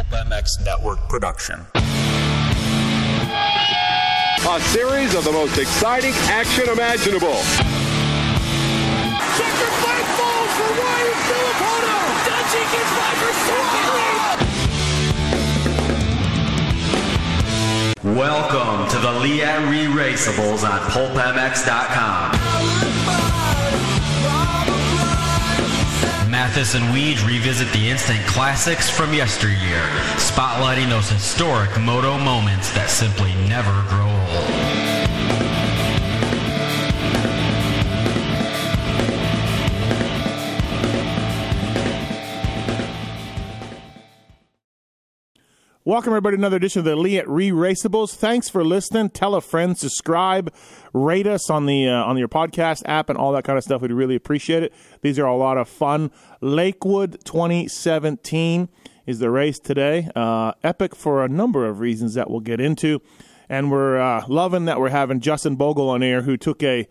Pulp MX Network production. A series of the most exciting action imaginable. Sacrifice falls for Ryan Filippino. Dutchy gets by for second. Welcome to the Leatt Re-Raceables on PulpMX.com. Matthes and Weege revisit the instant classics from yesteryear, spotlighting those historic moto moments that simply never grow old. Welcome, everybody, to another edition of the Leatt Re-Raceables. Thanks for listening. Tell a friend, subscribe, rate us on the uh, on your podcast app, and all that kind of stuff. We'd really appreciate it. These are a lot of fun. Lakewood 2017 is the race today. Uh, epic for a number of reasons that we'll get into, and we're uh, loving that we're having Justin Bogle on air, who took a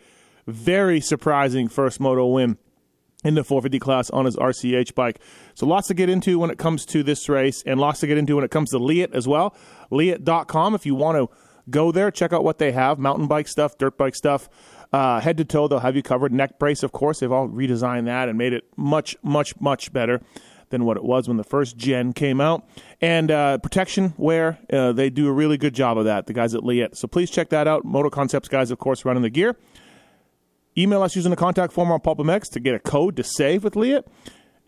very surprising first moto win in the 450 class on his RCH bike. So lots to get into when it comes to this race and lots to get into when it comes to Leatt as well. Leatt.com if you want to go there, check out what they have, mountain bike stuff, dirt bike stuff. Uh, head to toe, they'll have you covered. Neck brace, of course, they've all redesigned that and made it much, much, much better than what it was when the first gen came out. And uh, protection wear, uh, they do a really good job of that, the guys at Leatt. So please check that out. Moto Concepts guys, of course, running the gear. Email us using the contact form on PulpMX to get a code to save with Leatt.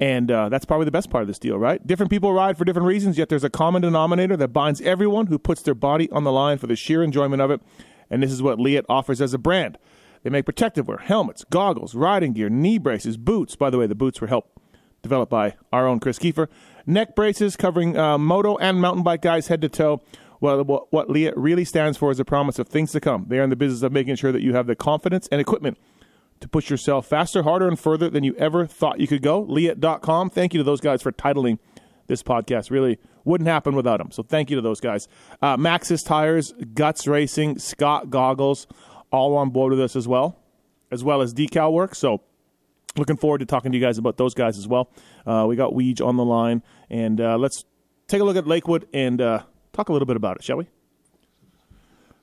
And uh, that's probably the best part of this deal, right? Different people ride for different reasons, yet there's a common denominator that binds everyone who puts their body on the line for the sheer enjoyment of it. And this is what Leatt offers as a brand. They make protective wear, helmets, goggles, riding gear, knee braces, boots. By the way, the boots were helped developed by our own Chris Kiefer. Neck braces covering uh, moto and mountain bike guys head to toe. Well, what, what Leatt really stands for is a promise of things to come. They are in the business of making sure that you have the confidence and equipment to push yourself faster, harder, and further than you ever thought you could go. Leatt.com. Thank you to those guys for titling this podcast. Really wouldn't happen without them. So thank you to those guys. Uh, Maxxis Tires, Guts Racing, Scott Goggles, all on board with us as well, as well as Decal Work. So looking forward to talking to you guys about those guys as well. Uh, we got Weege on the line, and uh, let's take a look at Lakewood and uh, talk a little bit about it, shall we?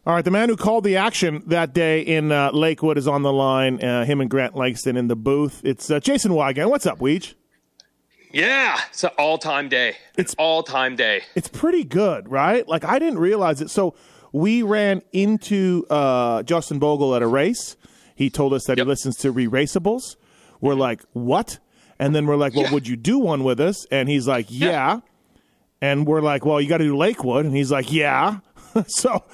All right, the man who called the action that day in uh, Lakewood is on the line. Uh, him and Grant Langston in the booth. It's uh, Jason Weigandt. What's up, Weege? Yeah, it's an all-time day. It's all-time day. It's pretty good, right? Like I didn't realize it. So we ran into uh, Justin Bogle at a race. He told us that Yep. he listens to re-raceables. We're like, what? And then we're like, well, Yeah. would you do one with us? And he's like, yeah. And we're like, well, you got to do Lakewood. And he's like, yeah. so,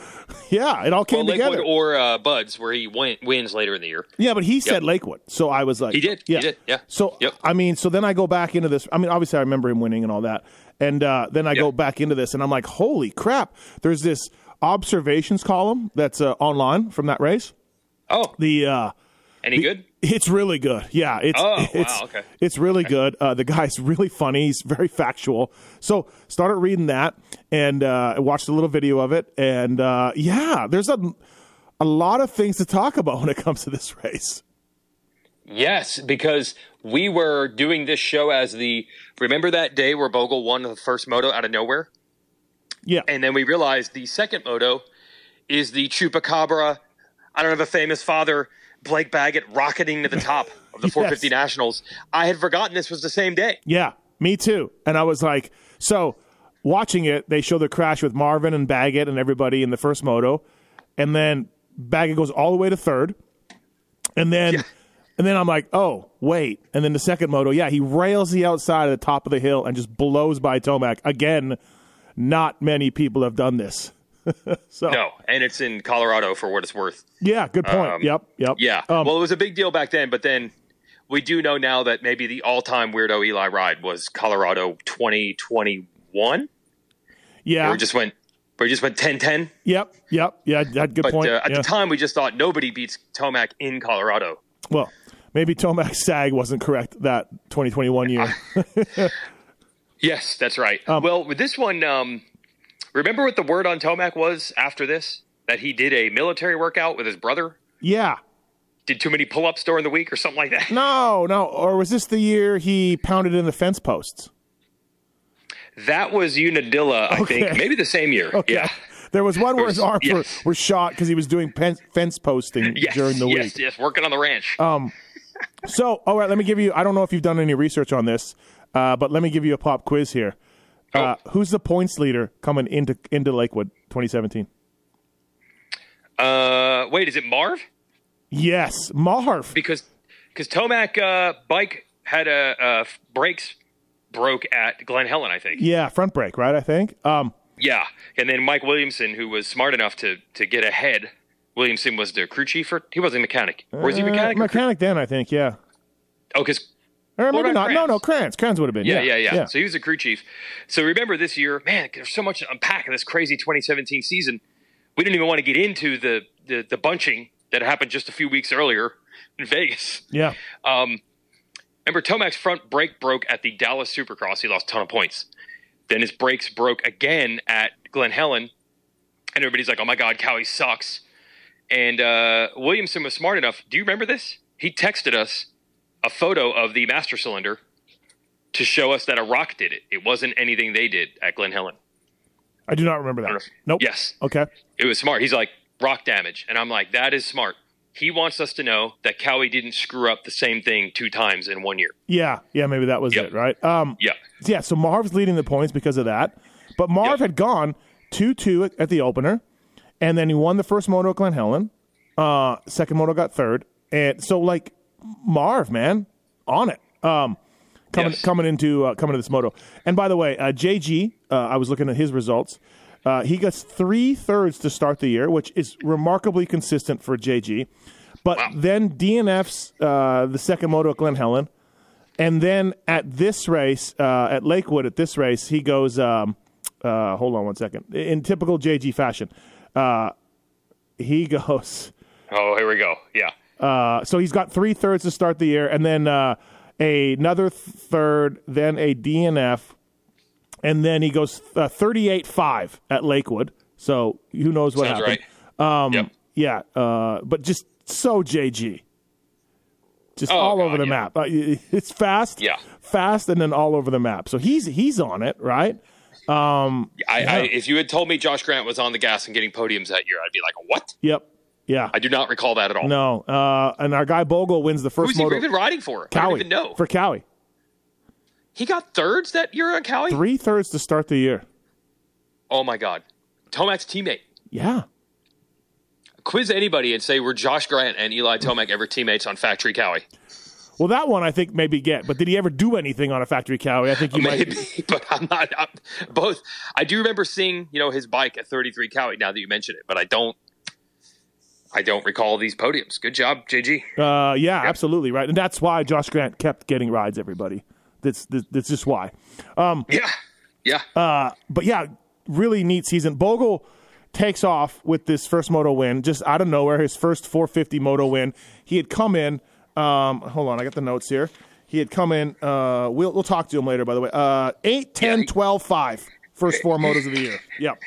yeah, it all came Well, together. or uh, Buds, where he win- wins later in the year. Yeah, but he said Yep. Lakewood. So I was like, He did. He Yeah. did. Yeah. So Yep. I mean, so then I go back into this. I mean, obviously I remember him winning and all that, and uh, then I go back into this, and I'm like, holy crap! There's this observations column that's uh, online from that race. Oh, The uh, any good? It's really good. Yeah, it's Oh, wow, it's okay. it's really good. Uh, the guy's really funny. He's very factual. So started reading that and uh, watched a little video of it, and uh, yeah, there's a a lot of things to talk about when it comes to this race. Yes, because we were doing this show as the. Remember that day where Bogle won the first moto out of nowhere, Yeah, and then we realized the second moto is the Chupacabra. I don't know the famous father Blake Baggett rocketing to the top of the 450 Nationals. I had forgotten this was the same day. Yeah, me too. And I was like, so watching it, they show the crash with Marvin and Baggett and everybody in the first moto, and then Baggett goes all the way to third, and then. And then I'm like, oh, wait. And then the second moto, yeah, he rails the outside of the top of the hill and just blows by Tomac. Again, not many people have done this. so, No, and it's in Colorado for what it's worth. yeah, good point. Um, yep, yep. Yeah. Um, well, it was a big deal back then, but then we do know now that maybe the all-time weirdo Eli ride was Colorado 2021. yeah. We just went, we just went 10-10. yep, yep. Yeah, that good But point. uh, at yeah. the time, we just thought nobody beats Tomac in Colorado. well, maybe Tomac Sag wasn't correct that 2021 year. Yes, that's right. Um, well, with this one, um, remember what the word on Tomac was after this? That he did a military workout with his brother. yeah. Did too many pull-ups during the week or something like that. No, no. Or was this the year he pounded in the fence posts? That was Unadilla, I Okay. think, maybe the same year. Okay. Yeah. There was one where his arms were, yes. were shot because he was doing pen, fence posting Yes, during the week. yes, week. yes, working on the ranch. Um, So, all right, let me give you. I don't know if you've done any research on this, uh, but let me give you a pop quiz here. Uh, Oh. who's the points leader coming into into Lakewood 2017? Uh, wait, is it Marv? Yes, Marv. Because because Tomac uh, bike had a uh, brakes broke at Glen Helen, I think. Yeah, front brake, right? I think. Um, Yeah, and then Mike Williamson, who was smart enough to to get ahead. Williamson was the crew chief, or he wasn't a mechanic. Or was he uh, mechanic? crew- mechanic then, I think. Yeah, Oh, because or maybe not. No, Kranz? no, Kranz. Kranz would have been. Yeah, Yeah, yeah, yeah, So he was a crew chief. So remember this year, man, there's so much to unpack in this crazy 2017 season. We didn't even want to get into the the, the bunching that happened just a few weeks earlier in Vegas. yeah. Um, remember, Tomac's front brake broke at the Dallas Supercross. He lost a ton of points. Then his brakes broke again at Glen Helen, and everybody's like, "Oh my God, Kawi sucks." And uh, Williamson was smart enough. Do you remember this? He texted us a photo of the master cylinder to show us that a rock did it. It wasn't anything they did at Glen Helen. I do not remember that. Nope. Yes, Okay. it was smart. He's like rock damage, and I'm like, that is smart. He wants us to know that Kawi didn't screw up the same thing two times in one year. Yeah, yeah. Maybe that was Yep. it, right? Um, Yeah. yeah. So Marv's leading the points because of that, but Marv Yep. had gone two two at the opener, and then he won the first moto at Glen Helen. Uh, second moto got third, and so like Marv, man, on it. Um, coming Yes. coming into uh, coming to this moto. And by the way, uh, JG, uh, I was looking at his results. Uh, he gets three thirds to start the year, which is remarkably consistent for JG. But then DNF's uh, the second moto at Glen Helen, and then at this race uh, at Lakewood at this race he goes. Um, uh, hold on one second. In typical JG fashion, uh, he goes. Oh, here we go. Yeah. Uh, so he's got three thirds to start the year, and then uh, another third, then a DNF, and then he goes uh, thirty-eight five at Lakewood. So who knows what Sounds happened? right. Um, Yep. Yeah, uh, but just so JG, just Oh, all God, over the yeah. map. Uh, it's fast, Yeah. fast, and then all over the map. So he's he's on it, right? I, I, Yeah. if you had told me Josh Grant was on the gas and getting podiums that year, I'd be like, what? Yep, yeah. I do not recall that at all. No, uh, and our guy Bogle wins the first Who's he moto. even riding for? I Kawi don't even know. for Kawi. he got thirds that year on Kawi? Three thirds to start the year. Oh, my God. Tomac's teammate. Yeah. Quiz anybody and say, were Josh Grant and Eli Tomac ever teammates on Factory Kawi? Well, that one I think maybe get, but did he ever do anything on a factory Kawi? I think you Maybe, might. but I'm not. I'm, both. I do remember seeing, you know, his bike at 33 Kawi. Now that you mention it, but I don't. I don't recall these podiums. Good job, JG. Uh, yeah, absolutely right, and that's why Josh Grant kept getting rides. Everybody, that's that's, that's just why. Yeah, yeah. Uh, but yeah, really neat season. Bogle takes off with this first moto win just out of nowhere. His first 450 moto win. He had come in. Um, hold on, I got the notes here. He had come in. Uh, we'll we'll talk to him later. By the way, uh, 8, 10, Yeah, he- 12, 5. First four motos of the year. Yep.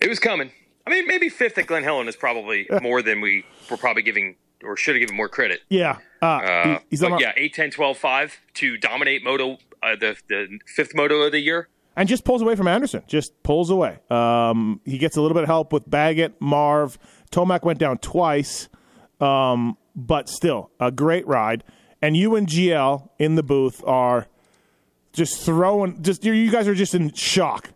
It was coming. I mean, maybe fifth at Glen Helen is probably more than we were probably giving or should have given more credit. Yeah. Uh, Uh, he's but yeah, 8, 10, 12, 5 to dominate moto, uh, the, the fifth moto of the year. and just pulls away from Anderson. Just pulls away. Um, he gets a little bit of help with Baggett, Marv. Tomac went down twice, um, but still a great ride. And you and GL in the booth are just throwing. Just you guys are just in shock.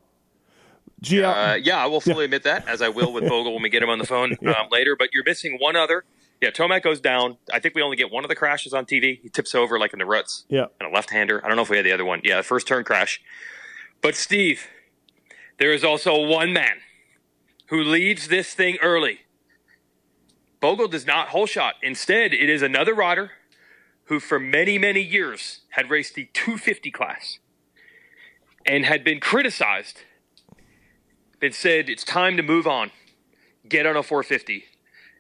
GL, Uh, yeah, I will fully admit that, as I will with Bogle when we get him on the phone um, later. But you're missing one other. Yeah, Tomac goes down. I think we only get one of the crashes on TV. He tips over like in the ruts. yeah, and a left-hander. I don't know if we had the other one. Yeah, the first turn crash. But Steve, there is also one man who leads this thing early. Bogle does not hole shot. Instead, it is another rider who, for many, many years, had raced the 250 class and had been criticized. Been said it's time to move on, get on a 450,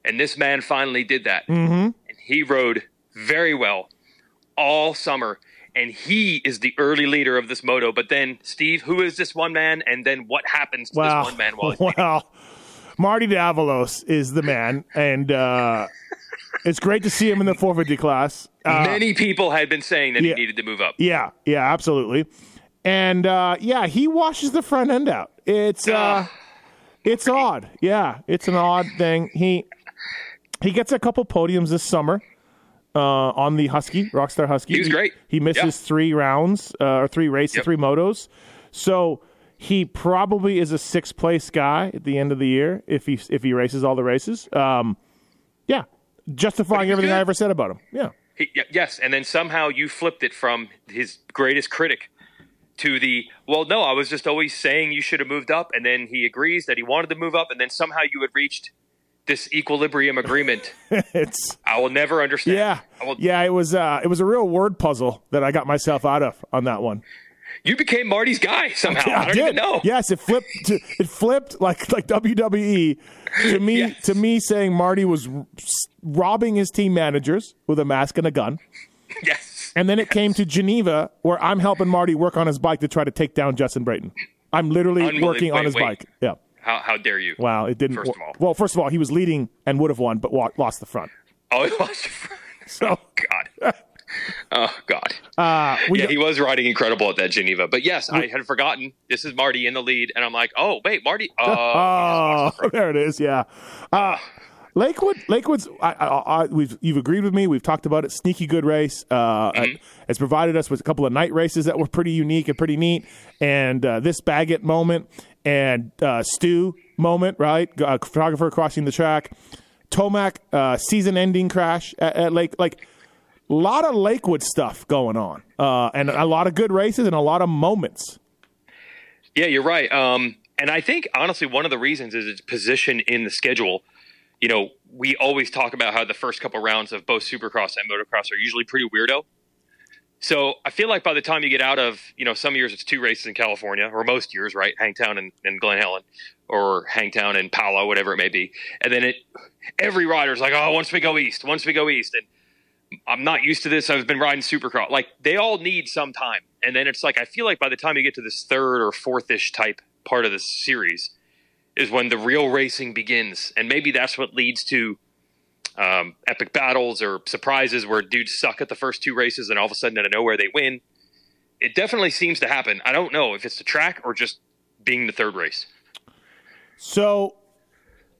and this man finally did that. Mm-hmm. And he rode very well all summer. And he is the early leader of this moto. But then, Steve, who is this one man? And then what happens to wow, this one man while he's wow. Marty Davalos is the man, and uh, it's great to see him in the 450 class. Uh, Many people had been saying that yeah. he needed to move up. Yeah, yeah, absolutely. And uh, yeah, he washes the front end out. It's uh, it's odd. Yeah, it's an odd thing. He he gets a couple podiums this summer uh, on the Husky Rockstar Husky. He was great. He, misses Yeah. three rounds uh, or three races, Yep. three motos. So he probably is a sixth place guy at the end of the year if he if he races all the races. Um, yeah, justifying he everything I ever said about him. Yeah. He, yes, and then somehow you flipped it from his greatest critic to the well, no, I was just always saying you should have moved up, and then he agrees that he wanted to move up, and then somehow you had reached this equilibrium agreement. it's I will never understand. yeah, I will, yeah. It was uh, it was a real word puzzle that I got myself out of on that one. You became Marty's guy somehow. I don't did. even know. Yes, it flipped. To, it flipped like like WWE to me. Yes. To me, saying Marty was robbing his team managers with a mask and a gun, Yes. And then it came to Geneva, where I'm helping Marty work on his bike to try to take down Justin Brayton. I'm literally working on his wait. bike. Yeah. How how dare you? Wow. It didn't. First of all. well, first of all, he was leading and would have won, but lost the front. Oh, it was. So God. Oh God. uh, we yeah, he was riding incredible at that Geneva. But yes, I had forgotten. This is Marty in the lead, and I'm like, oh wait, Marty. Oh, Oh, there it is. Yeah. Uh, Lakewood, Lakewood's. I, I, I, we've you've agreed with me. We've talked about it. Sneaky good race. Uh, It's provided us with a couple of night races that were pretty unique and pretty neat. And uh, this Baggett moment and uh, Stu moment, right? Uh, photographer crossing the track. Tomac uh, season-ending crash at, at Lake. Like a lot of Lakewood stuff going on, uh, and a lot of good races and a lot of moments. Yeah, you're right. Um, and I think honestly, one of the reasons is its position in the schedule. You know, we always talk about how the first couple rounds of both Supercross and Motocross are usually pretty weirdo. So I feel like by the time you get out of, you know, some years it's two races in California, or most years, right? Hangtown and, and Glen Helen, or Hangtown and Pala, whatever it may be. And then it, every rider's like, oh, once we go east, once we go east. And I'm not used to this. I've been riding Supercross. Like they all need some time, and then it's like I feel like by the time you get to this third or fourth ish type part of the series, is when the real racing begins, and maybe that's what leads to um, epic battles or surprises where dudes suck at the first two races, and all of a sudden out of nowhere they win. It definitely seems to happen. I don't know if it's the track or just being the third race. So,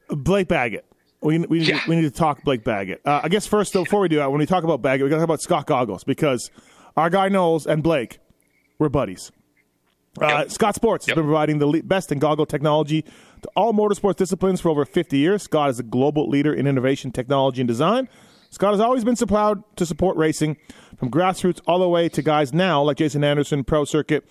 Blake Baggett. We, we, need, Yeah. to, we need to talk Blake Baggett. Uh, I guess first, though, before we do that, when we talk about Baggett, we got to talk about Scott Goggles because our guy Knowles and Blake were buddies. Uh, Yep. Scott Sports has been providing the best in goggle technology to all motorsports disciplines for over 50 years. Scott is a global leader in innovation, technology, and design. Scott has always been so proud to support racing, from grassroots all the way to guys now like Jason Anderson, Pro Circuit,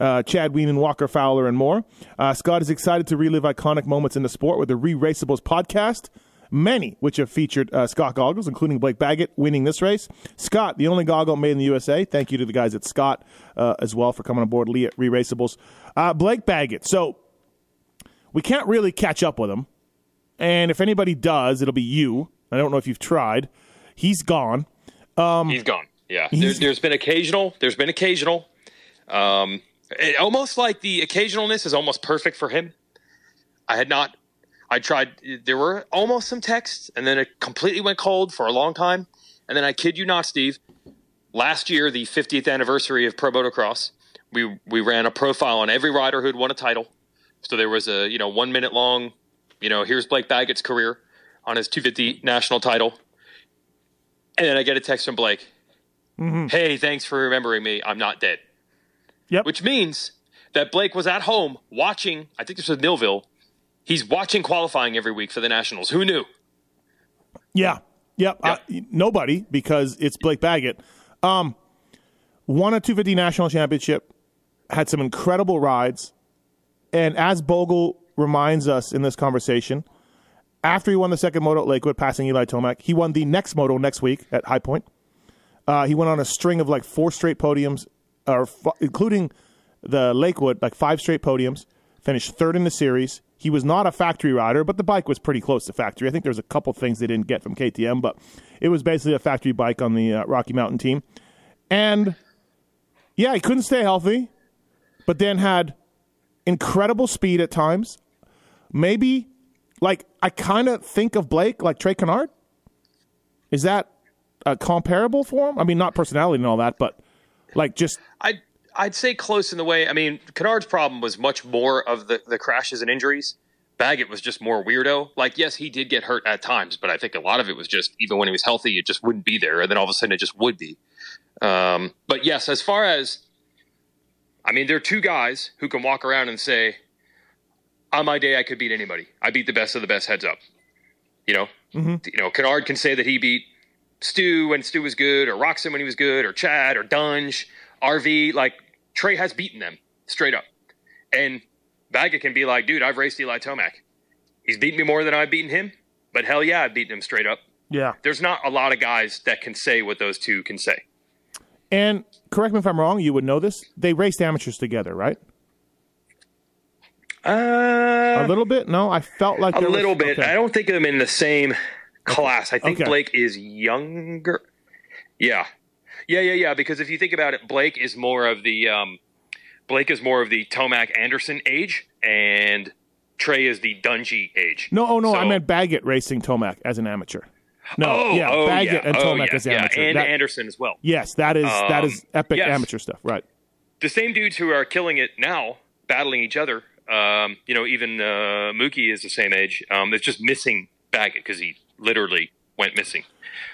uh, Chad Weenan, Walker Fowler, and more. Uh, Scott is excited to relive iconic moments in the sport with the Re Raceables podcast, many which have featured uh, Scott goggles, including Blake Baggett winning this race. Scott, the only goggle made in the USA. Thank you to the guys at Scott uh, as well for coming on board Re Raceables. Uh, Blake Baggett. So we can't really catch up with him. And if anybody does, it'll be you. I don't know if you've tried. He's gone. Um, He's gone. Yeah, there, he's- there's been occasional. There's been occasional. Um, it, almost like the occasionalness is almost perfect for him. I had not. I tried. There were almost some texts, and then it completely went cold for a long time. And then I kid you not, Steve. Last year, the 50th anniversary of Pro Motocross, we we ran a profile on every rider who'd won a title. So there was a you know one minute long, you know here's Blake Baggett's career on his 250 national title. And then I get a text from Blake. Hey, thanks for remembering me. I'm not dead. Yep. Which means that Blake was at home watching, I think this was Millville. He's watching qualifying every week for the Nationals. Who knew? Yeah. Yep. Uh, nobody, because it's Blake Baggett. Um, won a 250 national championship, had some incredible rides. And as Bogle reminds us in this conversation, after he won the second moto at Lakewood, passing Eli Tomac, he won the next moto next week at High Point. Uh, he went on a string of like four straight podiums, or f- including the Lakewood, like five straight podiums. Finished third in the series. He was not a factory rider, but the bike was pretty close to factory. I think there was a couple things they didn't get from KTM, but it was basically a factory bike on the uh, Rocky Mountain team. And yeah, he couldn't stay healthy, but then had incredible speed at times. Maybe, like, I kind of think of Blake like Trey Canard. Is that uh, comparable for him? I mean, not personality and all that, but like just I I'd say close in the way. I mean, Canard's problem was much more of the, the crashes and injuries. Baggett was just more weirdo. Like, yes, he did get hurt at times, but I think a lot of it was just even when he was healthy, it just wouldn't be there, and then all of a sudden it just would be. Um, but yes, as far as I mean, there are two guys who can walk around and say, "On my day, I could beat anybody. I beat the best of the best. Heads up." You know, Mm-hmm. you know, Canard can say that he beat Stu when Stu was good, or Roczen when he was good, or Chad, or Dunge, RV. Like Trey has beaten them straight up, and Baggett can be like, "Dude, I've raced Eli Tomac. He's beaten me more than I've beaten him, but hell yeah, I've beaten him straight up." Yeah. There's not a lot of guys that can say what those two can say. And correct me if I'm wrong, you would know this. They raced amateurs together, right? Uh, A little bit? No, I felt like A there was- little bit. okay. I don't think of them in the same class. I think Okay. Blake is younger. Yeah, yeah, yeah, yeah. Because if you think about it, Blake is more of the um, Blake is more of the Tomac Anderson age, and Trey is the Dungey age. No, oh no, I meant Baggett racing Tomac as an amateur. No, Oh, yeah, oh, Baggett yeah. and oh, Tomac yeah, yeah. amateur. and That- Anderson as well. yes, that is that Um, is epic yes. amateur stuff, right? the same dudes who are killing it now, battling each other. Um, you know, even uh, Mookie is the same age. Um, it's just missing Baggett because he literally went missing.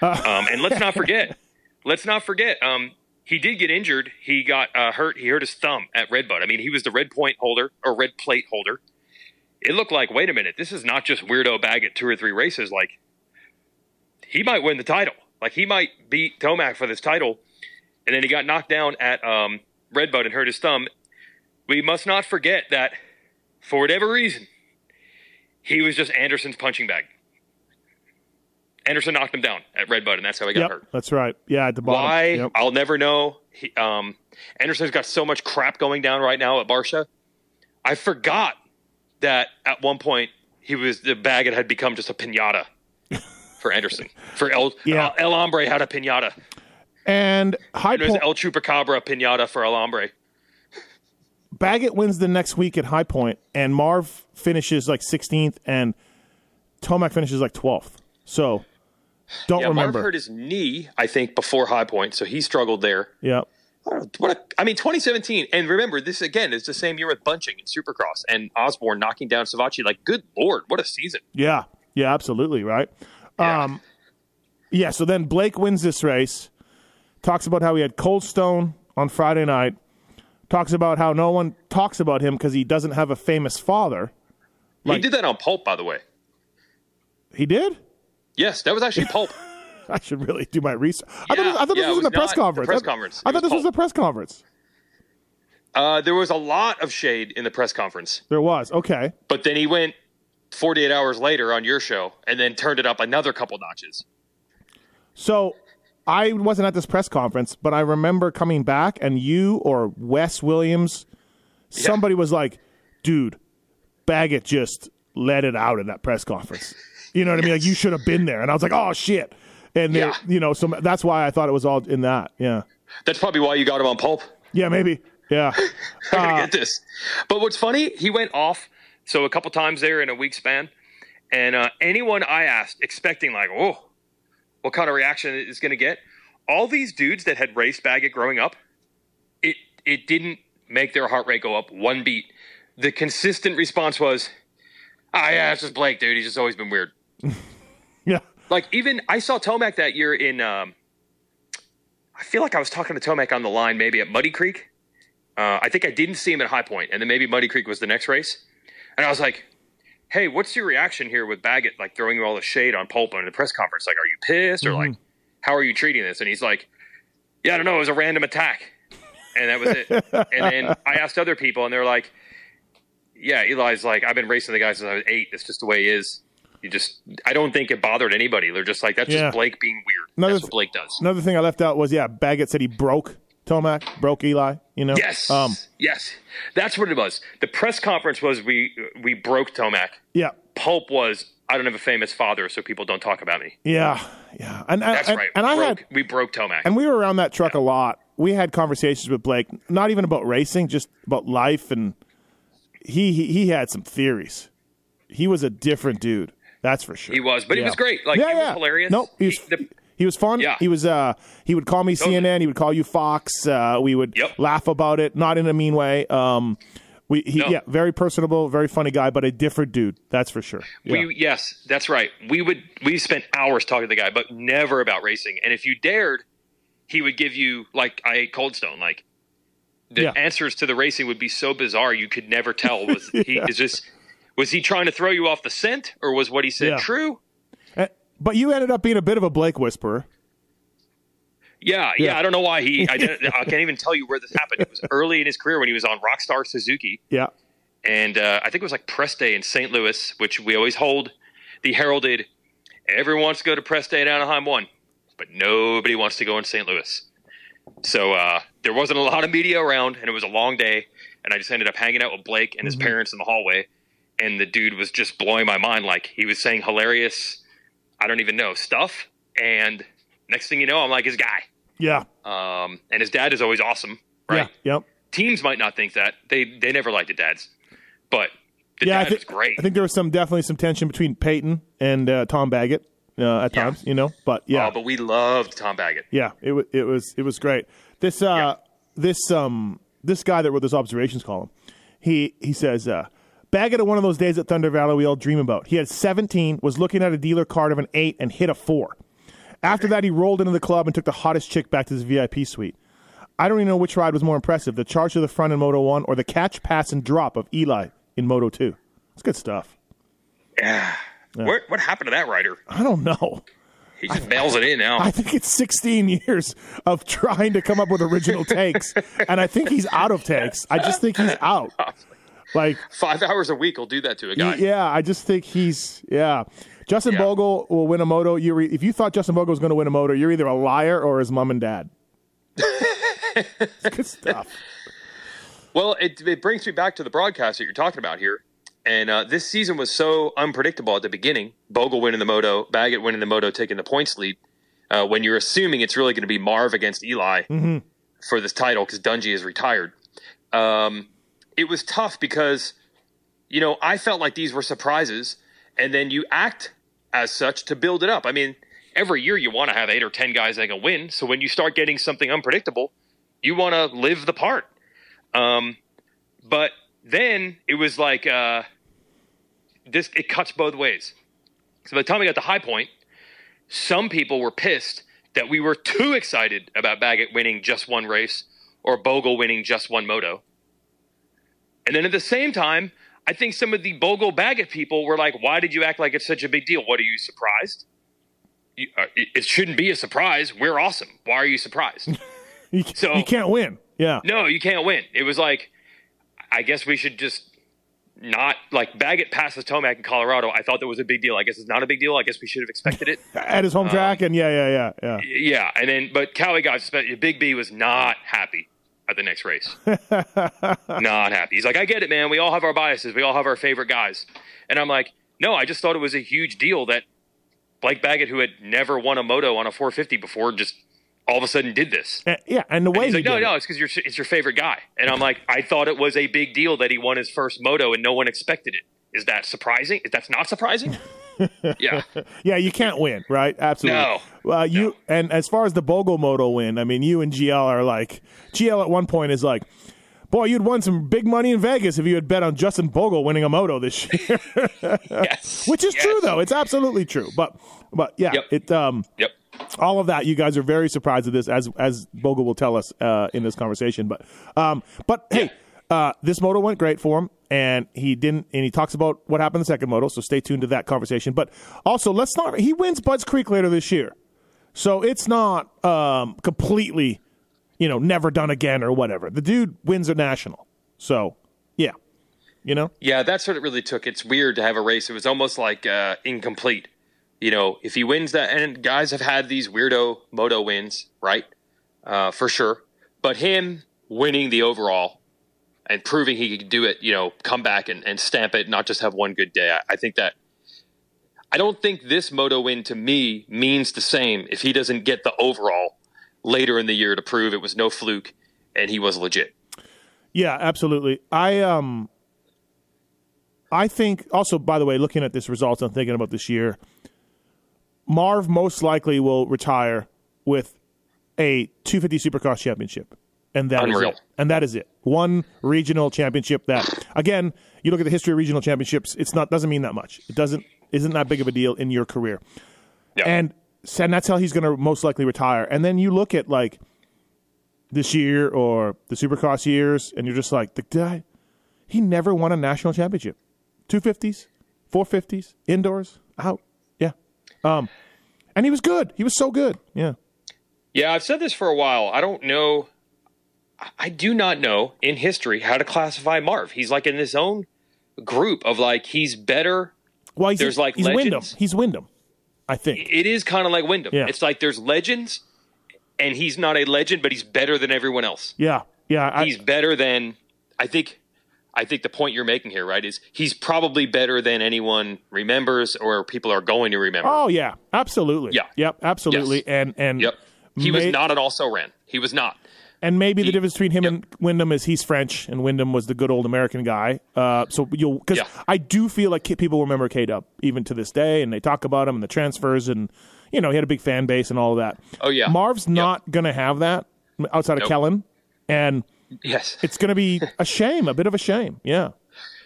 Um, and let's not forget, let's not forget, um, he did get injured. He got uh, hurt. He hurt his thumb at Redbud. I mean, he was the red point holder or red plate holder. It looked like, wait a minute, this is not just weirdo Baggett two or three races. Like, he might win the title. Like, he might beat Tomac for this title. And then he got knocked down at um, Redbud and hurt his thumb. We must not forget that, for whatever reason, he was just Anderson's punching bag. Anderson knocked him down at Redbud, and that's how he got Yep, hurt. that's right. Yeah, at the bottom. Why? Yep. I'll never know. He, um, Anderson's got so much crap going down right now at Barsha. I forgot that at one point he was the bag had become just a pinata for Anderson. For El Yeah. uh, El Hombre had a pinata. And High There's Point, El Chupacabra pinata for El Hombre. Baggett wins the next week at High Point, and Marv finishes like 16th, and Tomac finishes like 12th. So don't Yeah, remember. Marv hurt his knee, I think, before High Point, so he struggled there. yeah. I What a, I mean, 2017, and remember, this again is the same year with Bunching and Supercross and Osborne knocking down Savatgy. Like, good lord, what a season! Yeah, yeah, absolutely, right. Yeah. Um, yeah. So then Blake wins this race. Talks about how he had Cold Stone on Friday night. Talks about how no one talks about him because he doesn't have a famous father. he did that on Pulp, by the way. He did. Yes, that was actually Pulp. I should really do my research. I thought, this- I thought yeah, this was it in the press not the conference. press I- conference. I It thought was this was Pulp. the press conference. uh, there was a lot of shade in the press conference, There was. Okay. but then he went 48 hours later on your show and then turned it up another couple notches. So I wasn't at this press conference, but I remember coming back and you or Wes Williams, somebody was like, dude, Baggett just let it out in that press conference. You know what I mean? Like you should have been there. And I was like, oh shit. And then, Yeah. you know, so that's why I thought it was all in that. Yeah. That's probably why you got him on Pulp. Yeah, maybe. Yeah. I'm Uh, gonna get this. But what's funny, he went off so a couple times there in a week span, and uh, anyone I asked, expecting like, oh, what kind of reaction is going to get, all these dudes that had raced Baggett growing up, it it didn't make their heart rate go up one beat. The consistent response was, ah, yeah, it's just Blake, dude. He's just always been weird. Yeah. Like even I saw Tomac that year in. Um, I feel like I was talking to Tomac on the line, maybe at Muddy Creek. Uh, I think I didn't see him at High Point, and then maybe Muddy Creek was the next race. And I was like, "Hey, what's your reaction here with Baggett like throwing you all the shade on Pulp in the press conference? Like, are you pissed or like, mm-hmm. how are you treating this?" And he's like, "Yeah, I don't know. It was a random attack, and that was it." and then I asked other people, and they're like, "Yeah, Eli's like, I've been racing the guy since I was eight. It's just the way he is." You just, I don't think it bothered anybody. They're just like, that's Yeah. just Blake being weird. Another that's th- what Blake does. Another thing I left out was, yeah, Baggett said he broke Tomac, broke Eli, you know? Yes. Um, yes. That's what it was. The press conference was we we broke Tomac. yeah. Pulp was I don't have a famous father, so people don't talk about me. Yeah. Yeah. And, and, That's and, right. And I broke, had, we broke Tomac. And we were around that truck a lot. We had conversations with Blake, not even about racing, just about life, and he he, he had some theories. He was a different dude, that's for sure. he was, but he was great. Like yeah, he yeah. was hilarious. Nope, he was, He- the- he He was fun. Yeah. He was. Uh, he would call me Totally. CNN. He would call you Fox. Uh, we would Yep. laugh about it, not in a mean way. Um, we he, No. yeah, very personable, very funny guy, but a different dude. That's for sure. Yeah. We yes, that's right. We would we spent hours talking to the guy, but never about racing. And if you dared, he would give you like I ate Cold Stone. Like the Yeah. answers to the racing would be so bizarre you could never tell. Was he Yeah. is this was he trying to throw you off the scent, or was what he said true? But you ended up being a bit of a Blake whisperer. Yeah, yeah. Yeah. I don't know why he. I, I can't even tell you where this happened. It was early in his career when he was on Rockstar Suzuki. Yeah. and uh, I think it was like press day in St. Louis, which we always hold the heralded. Everyone wants to go to press day at Anaheim one, but nobody wants to go in St. Louis. So uh, there wasn't a lot of media around, and it was a long day. And I just ended up hanging out with Blake and his parents in the hallway, and the dude was just blowing my mind. Like he was saying hilarious, I don't even know stuff. And next thing you know, I'm like his guy. Yeah. Um, and his dad is always awesome, right? Yeah. Yep. Teams might not think that they they never liked the dads, but the yeah, I dad think was great. I think there was some definitely some tension between Payton and uh, Tom Baggett uh, at Yeah. times, you know. But yeah, Oh, but we loved Tom Baggett. yeah, it was it was it was great. This uh Yeah. this um this guy that wrote this observations column, he he says uh Baggett at one of those days at Thunder Valley we all dream about. He had 17, was looking at a dealer card of an eight, and hit a four. After that, he rolled into the club and took the hottest chick back to his VIP suite. I don't even know which ride was more impressive: the charge to the front in Moto One or the catch, pass, and drop of Eli in Moto Two. It's good stuff. Yeah. What what happened to that rider? I don't know. He just bails it in now. I think it's 16 years of trying to come up with original takes, and I think he's out of takes. I just think he's out. Like, Five hours a week will do that to a guy. yeah, I just think he's yeah. Justin Yeah. Bogle will win a moto. You re- if you thought Justin Bogle was going to win a moto, you're either a liar or his mom and dad. Good stuff. Well, it, it brings me back to the broadcast that you're talking about here. And uh, this season was so unpredictable at the beginning. Bogle winning the moto, Baggett winning the moto, taking the points lead. Uh, when you're assuming it's really going to be Marv against Eli for this title because Dungey is retired. Um, it was tough because, you know, I felt like these were surprises, and then you act as such to build it up. I mean, every year you want to have eight or ten guys that can win. So when you start getting something unpredictable, you want to live the part. Um, but then it was like uh, this. It cuts both ways. So by the time we got to high point, some people were pissed that we were too excited about Baggett winning just one race or Bogle winning just one moto. And then at the same time, I think some of the Bogle Baggett people were like, "Why did you act like it's such a big deal? What are you surprised? You, uh, it, it shouldn't be a surprise. We're awesome. Why are you surprised?" You, So- you can't win. Yeah. no, you can't win. It was like, I guess we should just not like Baggett passes Tomac in Colorado. I thought that was a big deal. I guess it's not a big deal. I guess we should have expected it. At his home track, and yeah, yeah, yeah, yeah. yeah, and then but Kawi got spe- Big B was not happy at the next race. not happy. He's like, I get it, man. We all have our biases. We all have our favorite guys. And I'm like, no, I just thought it was a huge deal that Blake Baggett, who had never won a moto on a 450 before, just all of a sudden did this. Uh, yeah, and the way He's he like, no, no, it. it's because you're it's your favorite guy. And I'm like, I thought it was a big deal that he won his first moto and no one expected it. Is that surprising? Is that's not surprising? yeah. Yeah, you can't win, right? Absolutely. No. Well, you and as far as the Bogle Moto win, I mean, you and GL are like GL at one point is like, boy, you'd won some big money in Vegas if you had bet on Justin Bogle winning a moto this year, Yes. which is Yes. true though. It's absolutely true. But but yeah, Yep. it um Yep. all of that you guys are very surprised at this as as Bogle will tell us uh, in this conversation. But um but hey, uh, this moto went great for him. And he didn't, and he talks about what happened in the second moto. So stay tuned to that conversation. But also, let's not. He wins Bud's Creek later this year, so it's not um, completely, you know, never done again or whatever. The dude wins a national, so yeah, you know, Yeah, that's what it really took. It's weird to have a race. It was almost like uh, incomplete. You know, if he wins that, and guys have had these weirdo moto wins, right? Uh, for sure. But him winning the overall and proving he could do it, you know, come back and, and stamp it, not just have one good day. I, I think that. I don't think this moto win to me means the same if he doesn't get the overall later in the year to prove it was no fluke and he was legit. Yeah, absolutely. I um I think also by the way, looking at this results and thinking about this year, Marv most likely will retire with a 250 Supercross championship, and that is it. And that is it. One regional championship. That again, you look at the history of regional championships. It's not doesn't mean that much. It doesn't isn't that big of a deal in your career. Yeah. And and that's how he's going to most likely retire. And then you look at like this year or the Supercross years, and you're just like the guy. He never won a national championship. Two fifties, four fifties, indoors, out. Yeah. Um, and he was good. He was so good. Yeah. Yeah, I've said this for a while. I don't know. I- do not know in history how to classify Marv. He's like in his own group of like he's better. Well, he's, There's, like, he's Windham. legends. He's Windham. I think. It is kind of like Windham. Yeah. It's like there's legends, and he's not a legend, but he's better than everyone else. Yeah. Yeah. I, He's better than I think. I think the point you're making here, right, is he's probably better than anyone remembers or people are going to remember. oh yeah. Absolutely. Yeah. Yep. Absolutely. Yes. And and Yep. He was may- not an also ran. He was not. And maybe the difference between him and Windham is he's French, and Windham was the good old American guy. Uh, so you'll because Yeah. I do feel like people remember K Dub even to this day, and they talk about him and the transfers, and you know he had a big fan base and all of that. Oh, yeah. Marv's not going to have that outside of Nope. Kellen, and Yes. it's going to be a shame, a bit of a shame. Yeah,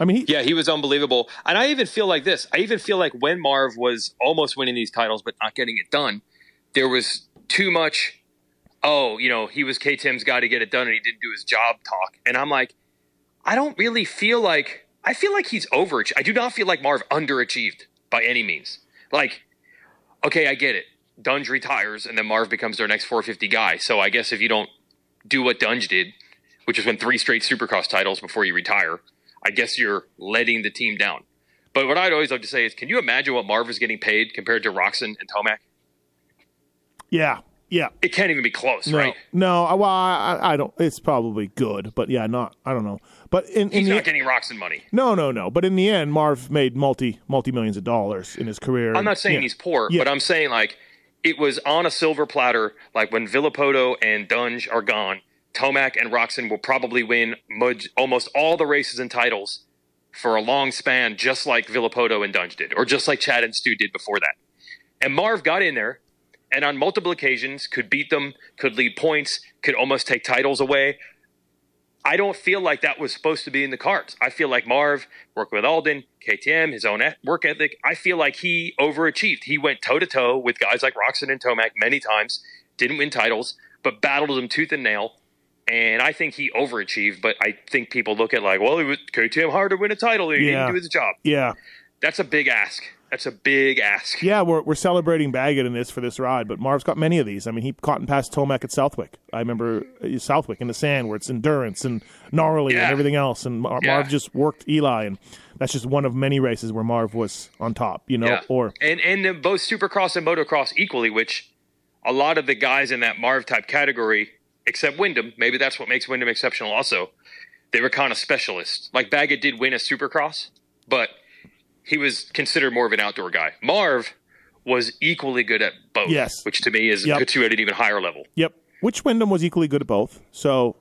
I mean, he, Yeah, he was unbelievable. And I even feel like this. I even feel like when Marv was almost winning these titles but not getting it done, there was too much, oh, you know, he was KTM's guy to get it done and he didn't do his job talk. And I'm like, I don't really feel like, I feel like he's overachieved. I do not feel like Marv underachieved by any means. Like, okay, I get it. Dunge retires and then Marv becomes their next 450 guy. So I guess if you don't do what Dunge did, which is win three straight Supercross titles before you retire, I guess you're letting the team down. But what I'd always like to say is, can you imagine what Marv is getting paid compared to Roczen and Tomac? yeah, yeah. It can't even be close, No, right? no. Well, I, I don't. It's probably good, but yeah, not. I don't know. But in, in He's the, not getting Roczen money. no, no, no. But in the end, Marv made multi multi millions of dollars in his career. I'm not saying Yeah. he's poor, Yeah. but I'm saying like it was on a silver platter. Like when Villopoto and Dunge are gone, Tomac and Roczen will probably win moj- almost all the races and titles for a long span, just like Villopoto and Dunge did, or just like Chad and Stu did before that. And Marv got in there and on multiple occasions could beat them, could lead points, could almost take titles away. I don't feel like that was supposed to be in the cards. I feel like Marv, working with Aldon, KTM, his own work ethic, I feel like he overachieved. He went toe to toe with guys like Roczen and Tomac many times, didn't win titles, but battled them tooth and nail. And I think he overachieved, but I think people look at like, well, it was KTM hard to win a title. He Yeah. didn't do his job. Yeah, That's a big ask. That's a big ask. yeah. We're we're celebrating Baggett in this for this ride, but Marv's got many of these. I mean, he caught and passed Tomac at Southwick. I remember uh, Southwick in the sand where it's endurance and gnarly and everything else, and Mar- Yeah. Marv just worked Eli, and that's just one of many races where Marv was on top. You know, Yeah. or and and then both Supercross and Motocross equally, which a lot of the guys in that Marv type category, except Windham, maybe that's what makes Windham exceptional. Also, they were kind of specialists. Like Baggett did win a Supercross, but he was considered more of an outdoor guy. Marv was equally good at both, Yes. which to me is Yep. you at an even higher level. yep. Which Windham was equally good at both. So,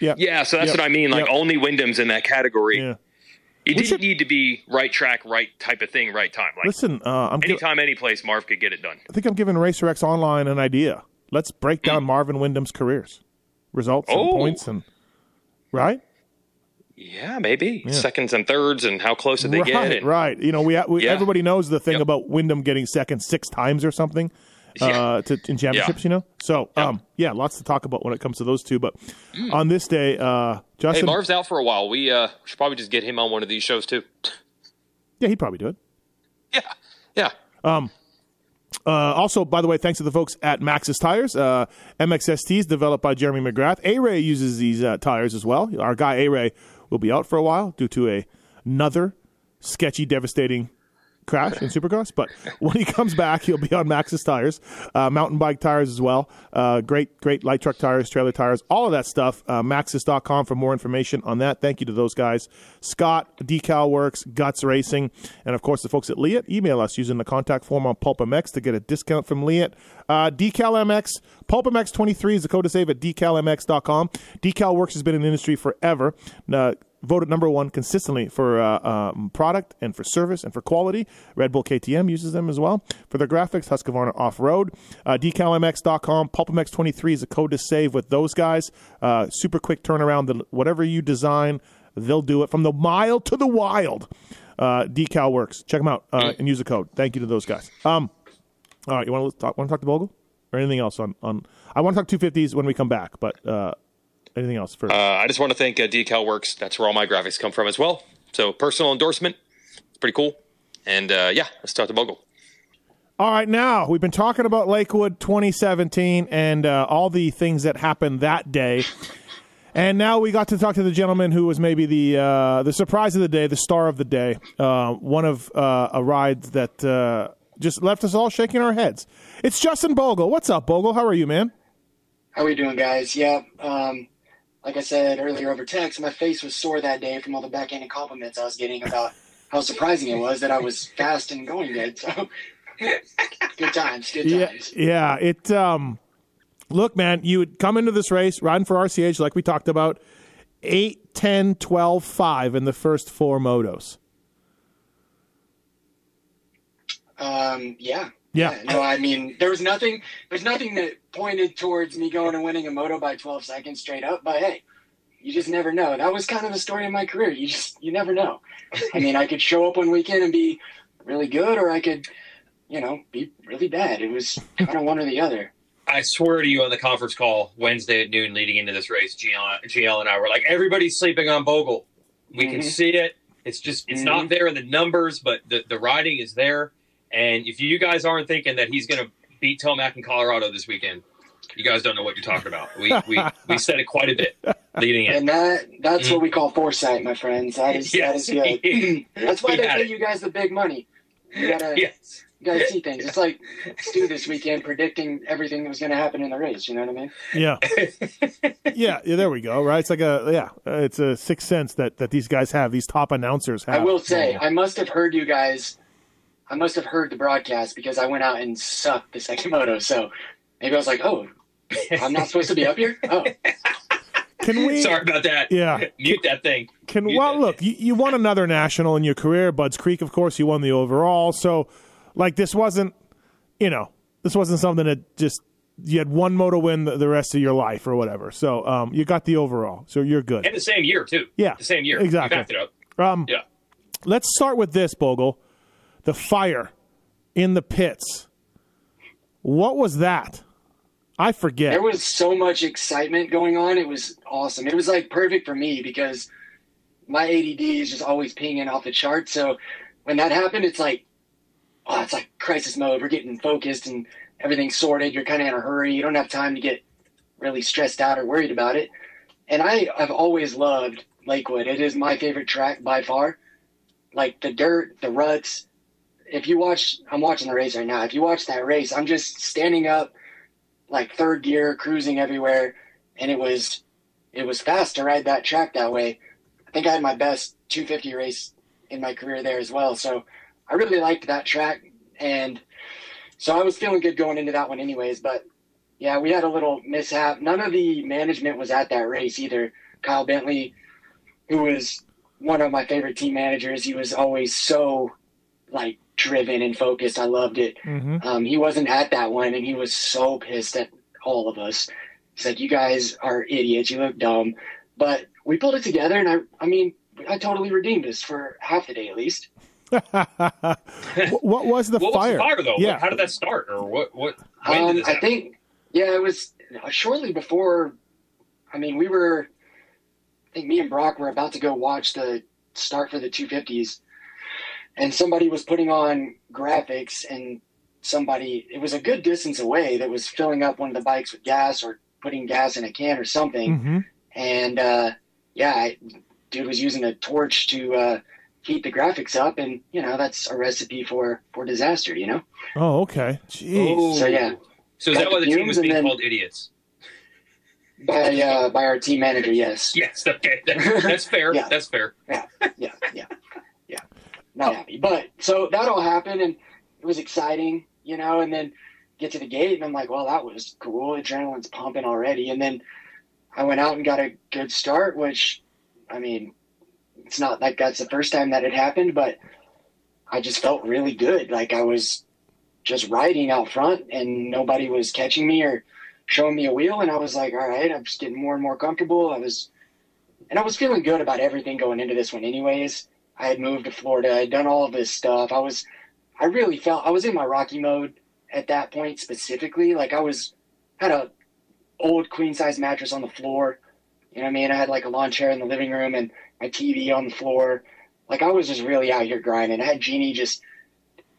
yeah, Yeah, so that's Yep. what I mean. Like Yep. only Windham's in that category. yeah. It didn't should- need to be right track, right type of thing, right time. Like Listen, uh, I'm. gi- anytime, any place, Marv could get it done. I think I'm giving Racer X Online an idea. Let's break down Marvin Windham's careers, results, and. Oh. points, and right, Yeah, maybe seconds and thirds, and how close did they get? right, And, right. You know, we, we Yeah. everybody knows the thing Yep. about Windham getting second six times or something. Uh, Yeah. to, in championships, you know. So, um, yeah, lots to talk about when it comes to those two. But on this day, uh, Hey, Justin, Marv's out for a while. We uh, should probably just get him on one of these shows too. yeah, he'd probably do it. Yeah, yeah. Um, Uh, also, by the way, thanks to the folks at Maxxis Tires. Uh, MXSTs developed by Jeremy McGrath. A Ray uses these uh, tires as well. Our guy A Ray will be out for a while due to a, another sketchy, devastating crash in Supercross. But when he comes back, he'll be on Maxxis Tires, uh, mountain bike tires as well. Uh, great, great light truck tires, trailer tires, all of that stuff. Uh, Maxxis.com for more information on that. Thank you to those guys. Scott, Decal Works, Guts Racing, and of course the folks at Leatt. Email us using the contact form on PulpMX to get a discount from Leatt. Uh, Decal MX, PulpMX23 is the code to save at decalmx.com. Decal Works has been in the industry forever. Uh, voted number one consistently for uh, um, product and for service and for quality. Red Bull KTM uses them as well for their graphics. Husqvarna Off Road, uh, DecalMX.com, PulpMX23 is a code to save with those guys. Uh, super quick turnaround. Whatever you design, they'll do it from the mild to the wild. Uh, decal works. Check them out uh, and use the code. Thank you to those guys. Um, all right, you want to talk? Want to talk to Bogle or anything else on on? I want to talk two fifties when we come back, but uh, anything else first? Uh, I just want to thank uh, Decal Works. That's where all my graphics come from as well. So personal endorsement. It's pretty cool. And uh, yeah, let's talk to Bogle. All right, now we've been talking about Lakewood 2017 and uh, all the things that happened that day. And now we got to talk to the gentleman who was maybe the uh, the surprise of the day, the star of the day, uh, one of uh, a ride that uh, just left us all shaking our heads. It's Justin Bogle. What's up, Bogle? How are you, man? How are we doing, guys? Yeah, um, like I said earlier over text, my face was sore that day from all the backhanded compliments I was getting about how surprising it was that I was fast and going good. So, good times, good Yeah, times. yeah. It um, look, man, you would come into this race riding for RCH like we talked about, 8, 10, 12, 5 in the first four motos. Um, yeah. Yeah. No, I mean, there was nothing. There's nothing that pointed towards me going and winning a moto by 12 seconds straight up. But hey, you just never know. That was kind of the story of my career. You just you never know. I mean, I could show up one weekend and be really good, or I could, you know, be really bad. It was kind of one or the other. I swear to you on the conference call Wednesday at noon leading into this race, GL, GL and I were like, everybody's sleeping on Bogle. We can Mhm. see it. It's just, it's not Mhm. there in the numbers, but the, the riding is there. And if you guys aren't thinking that he's going to beat Tomac in Colorado this weekend, you guys don't know what you're talking about. We, we, we said it quite a bit leading in. And that that's what we call foresight, my friends. That is that is good. That's why He they pay it. you guys the big money. You gotta Yes. you gotta see things. It's like Stu this weekend predicting everything that was gonna happen in the race, you know what I mean? Yeah. yeah, yeah, there we go. Right, it's like a yeah, uh, it's a sixth sense that that these guys have. These top announcers have. I will say, I must have heard you guys I must have heard the broadcast because I went out and sucked the second moto, so maybe I was like, Oh, I'm not supposed to be up here? Oh. Can we? Sorry about that. Yeah. Mute that thing. Can Mute well that look, you, you won another national in your career, Budds Creek. Of course, you won the overall. So, like, this wasn't, you know, this wasn't something that just you had one moto win the, the rest of your life or whatever. So, um, you got the overall, so you're good. And the same year, too. Yeah, The same year. exactly. You backed it up. Um, Yeah. let's start with this, Bogle. The fire in the pits. What was that? I forget. There was so much excitement going on. It was awesome. It was like perfect for me because my ADD is just always pinging off the chart. So when that happened, it's like, oh, it's like crisis mode. We're getting focused and everything's sorted. You're kind of in a hurry. You don't have time to get really stressed out or worried about it. And I, I have always loved Lakewood. It is my favorite track by far. Like the dirt, the ruts. If you watch, I'm watching the race right now. If you watch that race, I'm just standing up like third gear, cruising everywhere, and it was it was fast to ride that track that way. I think I had my best 250 race in my career there as well. So I really liked that track, and so I was feeling good going into that one, anyways. But yeah, we had a little mishap. None of the management was at that race either. Kyle Bentley, who was one of my favorite team managers, he was always so like driven and focused. I loved it. Mhm. Um, he wasn't at that one, and he was so pissed at all of us. He said, "You guys are idiots. You look dumb." But we pulled it together, and I, I mean, I totally redeemed us for half the day at least. What was the What fire? was the fire, though? Yeah. How did that start? Or what? What? When did Um, this I think, yeah, it was shortly before. I mean, we were. I think me and Brock were about to go watch the start for the 250s, and somebody was putting on graphics, and somebody it was a good distance away that was filling up one of the bikes with gas or putting gas in a can or something. hmm and uh, yeah, I, dude was using a torch to uh, heat the graphics up, and you know that's a recipe for for disaster, you know. Oh, okay. Jeez. So yeah, So is that why the the team was being then- called idiots? by uh, by our team manager, yes, Yes. Okay. That- that's fair. Yeah. That's fair. yeah, yeah, yeah, yeah. Not happy, but so that all happened, and it was exciting, you know. And then get to the gate, and I'm like, well, that was cool. Adrenaline's pumping already, and then I went out and got a good start, which, I mean, It's not like that's the first time that it happened, but I just felt really good. Like I was just riding out front and nobody was catching me or showing me a wheel. And I was like, all right, I'm just getting more and more comfortable. I was, and I was feeling good about everything going into this one, anyways. I had moved to Florida. I'd done all of this stuff. I was, I really felt I was in my Rocky mode at that point specifically. Like I was, had a old queen size mattress on the floor. You know what I mean? I had like a lawn chair in the living room and my TV on the floor. Like I was just really out here grinding. I had Jeannie just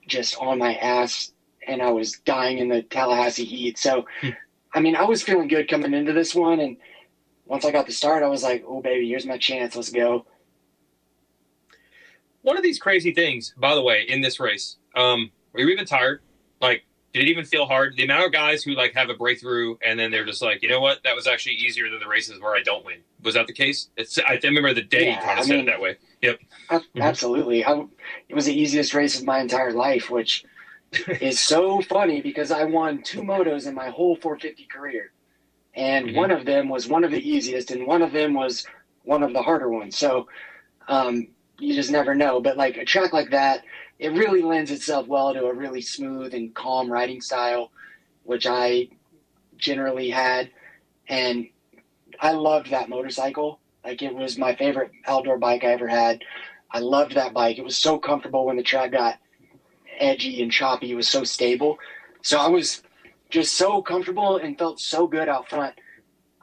just on my ass and I was dying in the Tallahassee heat. So hmm. I mean I was feeling good coming into this one and once I got the start I was like, Oh baby, here's my chance, let's go. One of these crazy things, by the way, in this race, um, were you even tired? Like did it even feel hard? The amount of guys who like have a breakthrough and then they're just like, you know what, that was actually easier than the races where I don't win. Was that the case? It's I remember the day Yeah, you kind of I said mean- it that way. Yep. A- Absolutely. I, it was the easiest race of my entire life, which is so funny because I won two motos in my whole 450 career. And Mhm. one of them was one of the easiest, and one of them was one of the harder ones. So um, you just never know. But like a track like that, it really lends itself well to a really smooth and calm riding style, which I generally had. And I loved that motorcycle. Like it was my favorite outdoor bike I ever had. I loved that bike. It was so comfortable when the track got edgy and choppy. It was so stable. So I was just so comfortable and felt so good out front.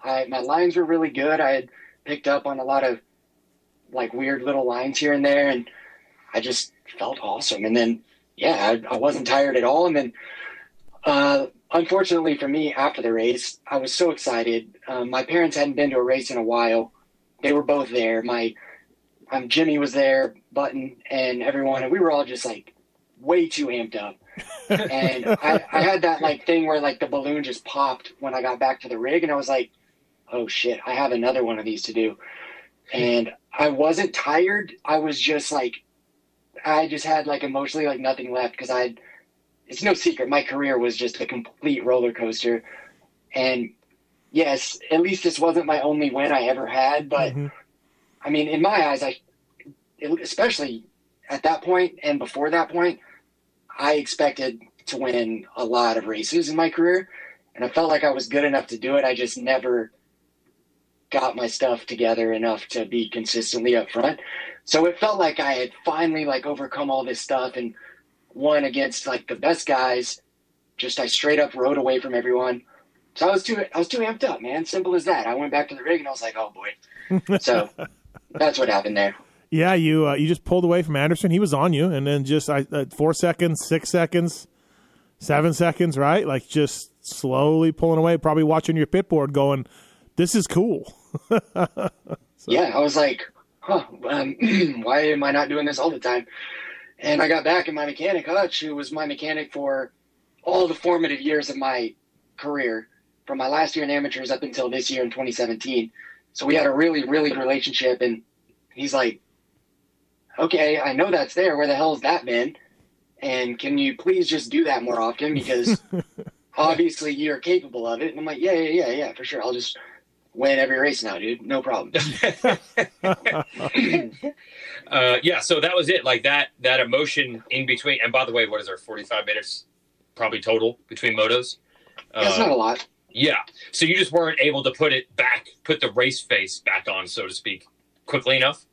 I my lines were really good. I had picked up on a lot of like weird little lines here and there, and I just felt awesome. And then yeah, I, I wasn't tired at all. And then uh, unfortunately for me, after the race, I was so excited. Um, my parents hadn't been to a race in a while. They were both there. My um, Jimmy was there, Button, and everyone, and we were all just like way too amped up. and I, I had that like thing where like the balloon just popped when I got back to the rig, and I was like, "Oh shit, I have another one of these to do." And I wasn't tired. I was just like, I just had like emotionally like nothing left because I. It's no secret, my career was just a complete roller coaster, and yes, at least this wasn't my only win I ever had, but. Mhm. I mean, in my eyes, I, especially at that point and before that point, I expected to win a lot of races in my career, and I felt like I was good enough to do it. I just never got my stuff together enough to be consistently up front. So it felt like I had finally like overcome all this stuff and won against like the best guys. Just I straight up rode away from everyone. So I was too I was too amped up, man. Simple as that. I went back to the rig and I was like, oh boy. So that's what happened there. Yeah, you uh, you just pulled away from Anderson. He was on you, and then just I, uh, four seconds, six seconds, seven seconds, right? Like just slowly pulling away. Probably watching your pit board, going, "This is cool." Yeah, I was like, huh, um, why am I not doing this all the time? And I got back and my mechanic, Hutch, who was my mechanic for all the formative years of my career, from my last year in amateurs up until this year in 2017. So we had a really, really good relationship. And he's like, okay, I know that's there. Where the hell's that been? And can you please just do that more often? Because obviously you're capable of it. And I'm like, yeah, yeah, yeah, yeah, for sure. I'll just win every race now, dude. No problem. uh, yeah, so that was it. Like that that emotion in between. And by the way, what is there? Forty five minutes, probably total between motos. That's Uh, not a lot. yeah. So you just weren't able to put it back, put the race face back on, so to speak, quickly enough.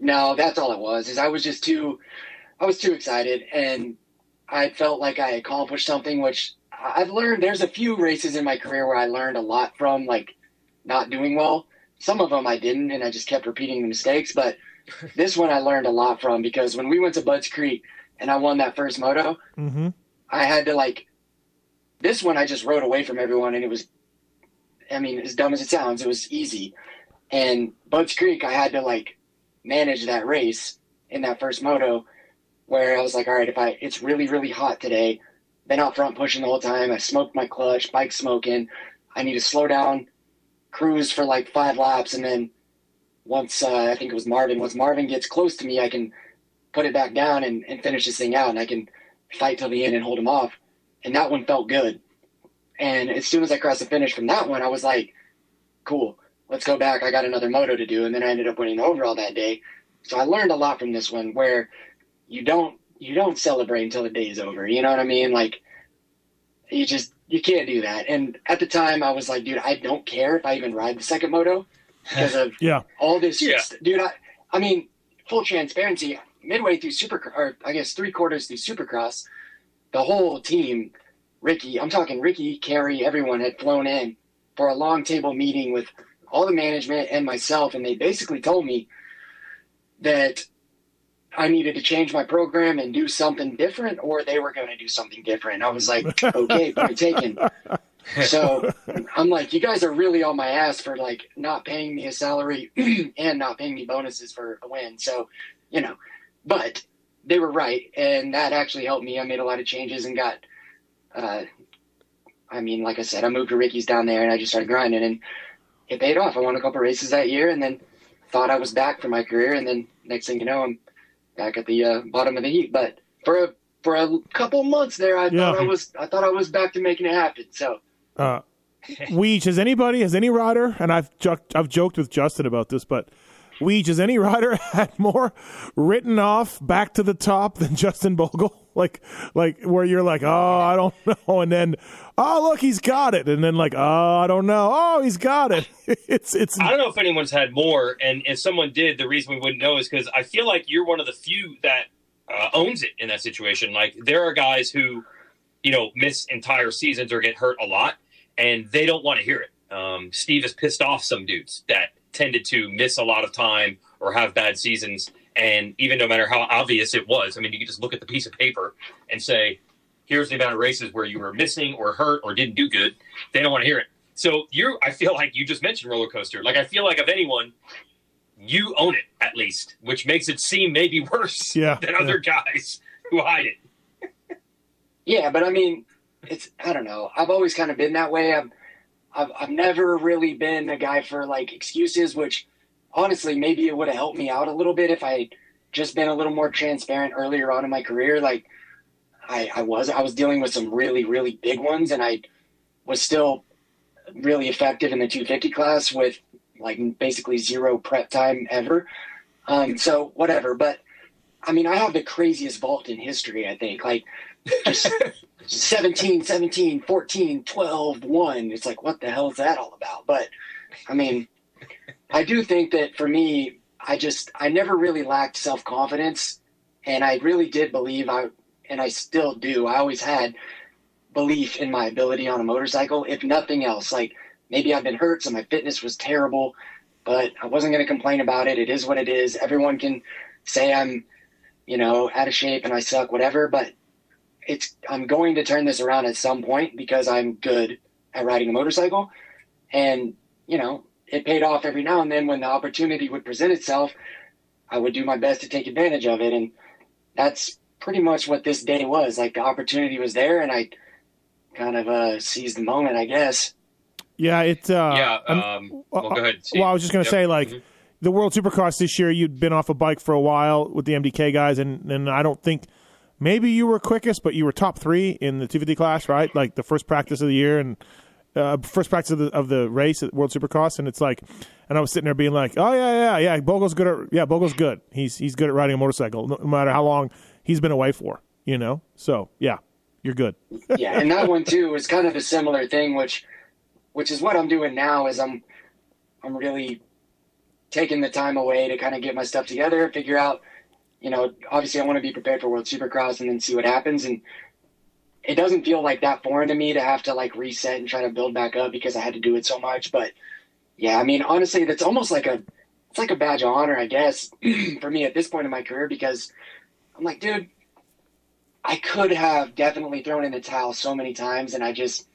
No, that's all it was. Is I was just too, I was too excited, and I felt like I accomplished something. Which I've learned. There's a few races in my career where I learned a lot from, like not doing well. Some of them I didn't, and I just kept repeating the mistakes. But this one I learned a lot from because when we went to Budds Creek and I won that first moto, mm-hmm. I had to like. This one I just rode away from everyone, and it was, I mean, as dumb as it sounds, it was easy. And Budds Creek, I had to like manage that race in that first moto, where I was like, all right, if I it's really really hot today, been out front pushing the whole time. I smoked my clutch, bike smoking. I need to slow down, cruise for like five laps, and then once uh, I think it was Marvin. Once Marvin gets close to me, I can put it back down and, and finish this thing out, and I can fight till the end and hold him off. And that one felt good. And as soon as I crossed the finish from that one, I was like, cool, let's go back. I got another moto to do. And then I ended up winning the overall that day. so I learned a lot from this one where you don't you don't celebrate until the day is over. You know what I mean? Like you just you can't do that. And at the time, I was like, dude, I don't care if I even ride the second moto because of Yeah. all this. Yeah. Dude, I, I mean, full transparency. Midway through super, or I guess three quarters through Supercross, the whole team, Ricky, I'm talking Ricky, Carrie, everyone had flown in for a long table meeting with all the management and myself, and they basically told me that I needed to change my program and do something different, or they were going to do something different. I was like, okay, point taken. So I'm like, you guys are really on my ass for like not paying me a salary and not paying me bonuses for a win. So, you know, but they were right, and that actually helped me. I made a lot of changes and got, uh, I mean, like I said, I moved to Ricky's down there, and I just started grinding, and it paid off. I won a couple races that year, and then thought I was back for my career, and then next thing you know, I'm back at the uh, bottom of the heap. But for a for a couple months there, I Yeah. thought I was I thought I was back to making it happen. So. Uh, Weege, has anybody, has any rider, and I've joked, I've joked with Justin about this, but Weege, has any rider had more written off back to the top than Justin Bogle? Like, like where you're like, oh, I don't know, and then, oh, look, he's got it, and then like, oh, I don't know, oh, he's got it. It's it's I don't know if anyone's had more, and if someone did, the reason we wouldn't know is because I feel like you're one of the few that uh, owns it in that situation. Like there are guys who, you know, miss entire seasons or get hurt a lot, and they don't want to hear it. Um, Steve has pissed off some dudes that tended to miss a lot of time or have bad seasons, and even no matter how obvious it was, I mean, you could just look at the piece of paper and say, "Here's the amount of races where you were missing or hurt or didn't do good." They don't want to hear it. So you, I feel like you just mentioned roller coaster. Like I feel like of anyone, you own it at least, which makes it seem maybe worse Yeah, than other guys who hide it. Yeah, but I mean, it's I don't know. I've always kind of been that way. I've I've, I've never really been a guy for like excuses, which honestly maybe it would have helped me out a little bit if I had just been a little more transparent earlier on in my career. Like I, I was I was dealing with some really really big ones, and I was still really effective in the 250 class with like basically zero prep time ever. Um, so whatever, but I mean, I have the craziest vault in history. I think like just 17, 17, 14, 12, 1. It's like, what the hell is that all about? But I mean, I do think that for me, I just, I never really lacked self confidence. And I really did believe I, and I still do, I always had belief in my ability on a motorcycle, if nothing else. Like maybe I've been hurt, so my fitness was terrible, but I wasn't going to complain about it. It is what it is. Everyone can say I'm, you know, out of shape and I suck, whatever, but it's I'm going to turn this around at some point because I'm good at riding a motorcycle. And, you know, it paid off every now and then when the opportunity would present itself, I would do my best to take advantage of it. And that's pretty much what this day was. Like the opportunity was there and I kind of uh seized the moment, I guess. yeah, it. Uh, yeah. Um, well, go ahead. Steve. Well, I was just going to Yep. say, like, Mhm. the World Supercross this year, you'd been off a bike for a while with the MDK guys, and, and I don't think maybe you were quickest, but you were top three in the 250 class, right? Like the first practice of the year and uh, first practice of the, of the race at World Supercross, and it's like, and I was sitting there being like, oh yeah, yeah, yeah, Bogle's good at, yeah, Bogle's good. He's he's good at riding a motorcycle, no, matter how long he's been away for, you know. So yeah, you're good. yeah, and that one too was kind of a similar thing, which which is what I'm doing now is I'm I'm really taking the time away to kind of get my stuff together, figure out, you know, obviously I want to be prepared for World Supercross and then see what happens. And it doesn't feel like that foreign to me to have to like reset and try to build back up because I had to do it so much. But yeah, I mean, honestly, that's almost like a it's like a badge of honor, I guess, for me at this point in my career because I'm like, dude, I could have definitely thrown in the towel so many times, and I just,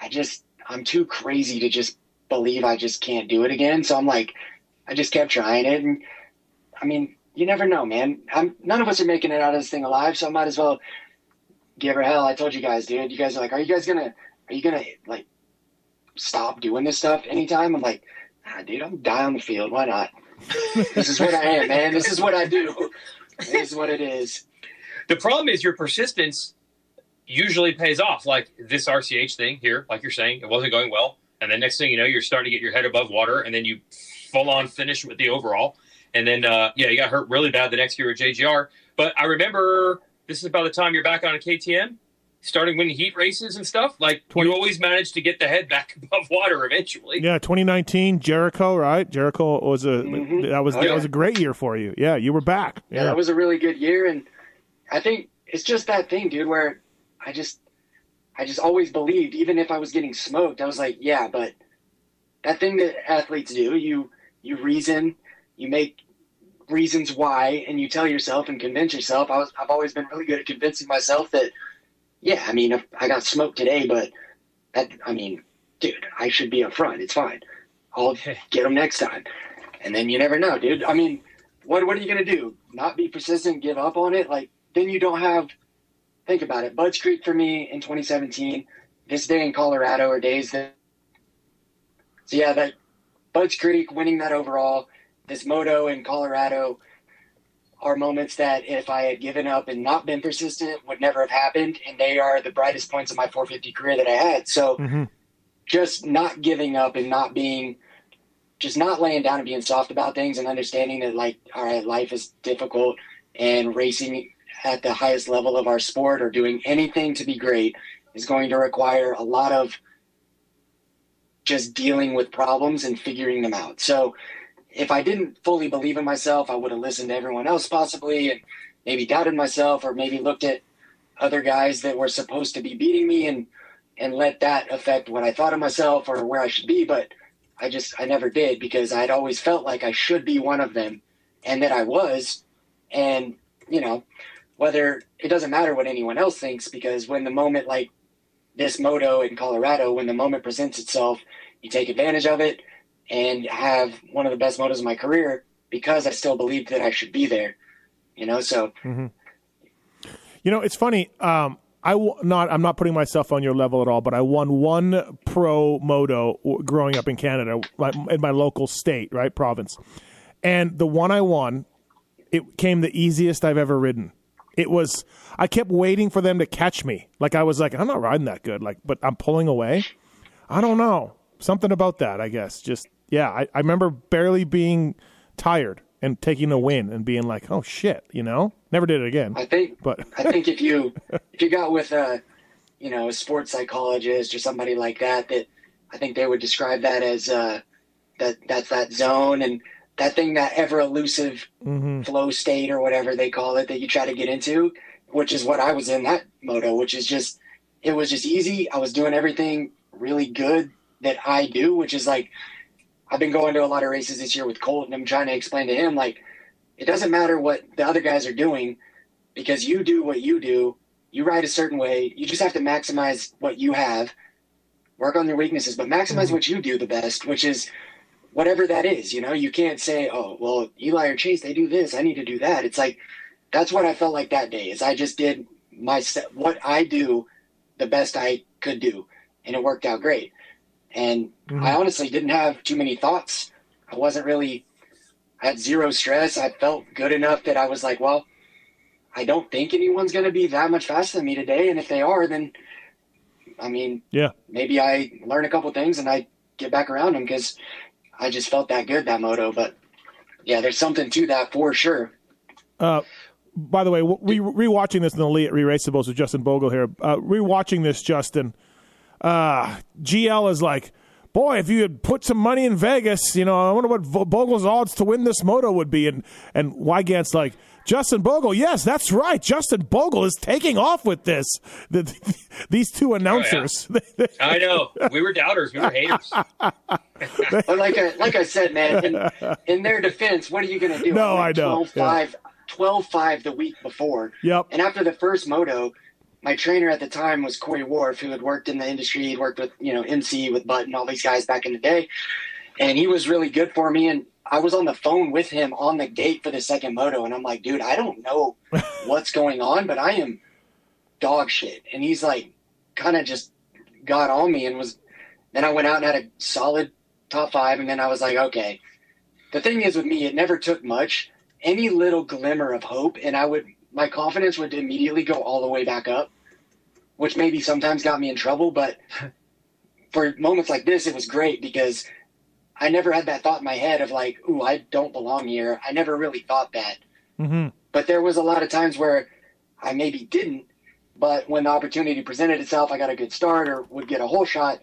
I just, I'm too crazy to just believe I just can't do it again. So I'm like, I just kept trying it, and I mean, you never know, man. I'm, none of us are making it out of this thing alive, so I might as well give her hell. I told you guys, dude. You guys are like, are you guys gonna, are you gonna like stop doing this stuff anytime? I'm like, ah, dude, I'm die on the field. Why not? this is what I am, man. This is what I do. This is what it is. The problem is your persistence usually pays off. Like this RCH thing here, like you're saying, it wasn't going well. And then next thing you know, you're starting to get your head above water and then you full on finish with the overall. And then uh, yeah, he got hurt really bad the next year at JGR. But I remember this is about the time you're back on a KTM, starting winning heat races and stuff. Like 20 you always managed to get the head back above water eventually. Yeah, 2019 Jericho, right? Jericho was a Mhm. that was Oh, that yeah. was a great year for you. Yeah, you were back. Yeah, that was a really good year, and I think it's just that thing, dude, where I just, I just always believed, even if I was getting smoked, I was like, yeah, but that thing that athletes do, you, you reason, you make reasons why, and you tell yourself and convince yourself. I was, I've always been really good at convincing myself that, yeah, I mean, I got smoked today, but that, I mean, dude, I should be up front. It's fine. I'll get them next time. And then you never know, dude. I mean, what what are you gonna do? Not be persistent, give up on it? Like then you don't have. Think about it. Budds Creek for me in 2017. This day in Colorado are days that. So yeah, that Budds Creek winning that overall, this moto in Colorado, are moments that if I had given up and not been persistent would never have happened, and they are the brightest points of my 450 career that I had. So Mhm. just not giving up and not being just not laying down and being soft about things and understanding that like all right life is difficult and racing at the highest level of our sport or doing anything to be great is going to require a lot of just dealing with problems and figuring them out so if i didn't fully believe in myself i would have listened to everyone else possibly and maybe doubted myself or maybe looked at other guys that were supposed to be beating me and and let that affect what I thought of myself or where I should be. But I just, I never did because I'd always felt like I should be one of them and that I was. And, you know, whether it doesn't matter what anyone else thinks because when the moment like this moto in Colorado, when the moment presents itself, you take advantage of it and have one of the best motos of my career because I still believed that I should be there, you know? So, You know, it's funny. Um, I w- not. I'm not putting myself on your level at all, but I won one pro moto growing up in Canada, like, in my local state, right province, and the one I won, it came the easiest I've ever ridden. It was. I kept waiting for them to catch me. Like I was like, I'm not riding that good. Like, but I'm pulling away. I don't know. Something about that. I guess. Just yeah. I, I remember barely being tired and taking a win and being like, oh shit, you know. Never did it again. I think But I think if you if you got with a you know a sports psychologist or somebody like that, that I think they would describe that as uh, that that's that zone and that thing that ever elusive flow state or whatever they call it that you try to get into, which is what I was in that moto, which is just it was just easy. I was doing everything really good that I do, which is like I've been going to a lot of races this year with Colt, and I'm trying to explain to him like it doesn't matter what the other guys are doing because you do what you do. You ride a certain way. You just have to maximize what you have, work on your weaknesses, but maximize mm-hmm. what you do the best, which is whatever that is. You know, you can't say, "Oh, well, Eli or Chase, they do this. I need to do that." It's like that's what I felt like that day. Is I just did my what I do the best I could do, and it worked out great. And I honestly didn't have too many thoughts. I wasn't really. I had zero stress. I felt good enough that I was like, well, I don't think anyone's going to be that much faster than me today. And if they are, then, I mean, yeah. maybe I learn a couple things and I get back around them because I just felt that good that moto. But yeah, there's something to that for sure. Uh, by the way, re rewatching this in the Elite Re-Raceables with Justin Bogle here. Uh, rewatching this, Justin, uh, GL is like, boy, if you had put some money in Vegas, you know, I wonder what Vo- Bogle's odds to win this moto would be. And and Weigandt's like, Justin Bogle, yes, that's right. Justin Bogle is taking off with this. The, these two announcers. I know. We were doubters. We were haters. But like I, like I said, man, in, in their defense, what are you going to do? No, went I know. 12-5, 12-5 the week before. Yep. And after the first moto, my trainer at the time was Corey Wharf, who had worked in the industry. He'd worked with, you know, MC with Button, all these guys back in the day. And he was really good for me. And I was on the phone with him on the gate for the second moto. And I'm like, dude, I don't know what's going on, but I am dog shit. And he's like, kind of just got on me and was, then I went out and had a solid top five. And then I was like, okay. The thing is with me, it never took much. Any little glimmer of hope, and I would, my confidence would immediately go all the way back up, which maybe sometimes got me in trouble. But for moments like this, it was great because I never had that thought in my head of like, ooh, I don't belong here. I never really thought that. Mm-hmm. But there was a lot of times where I maybe didn't. But when the opportunity presented itself, I got a good start or would get a whole shot.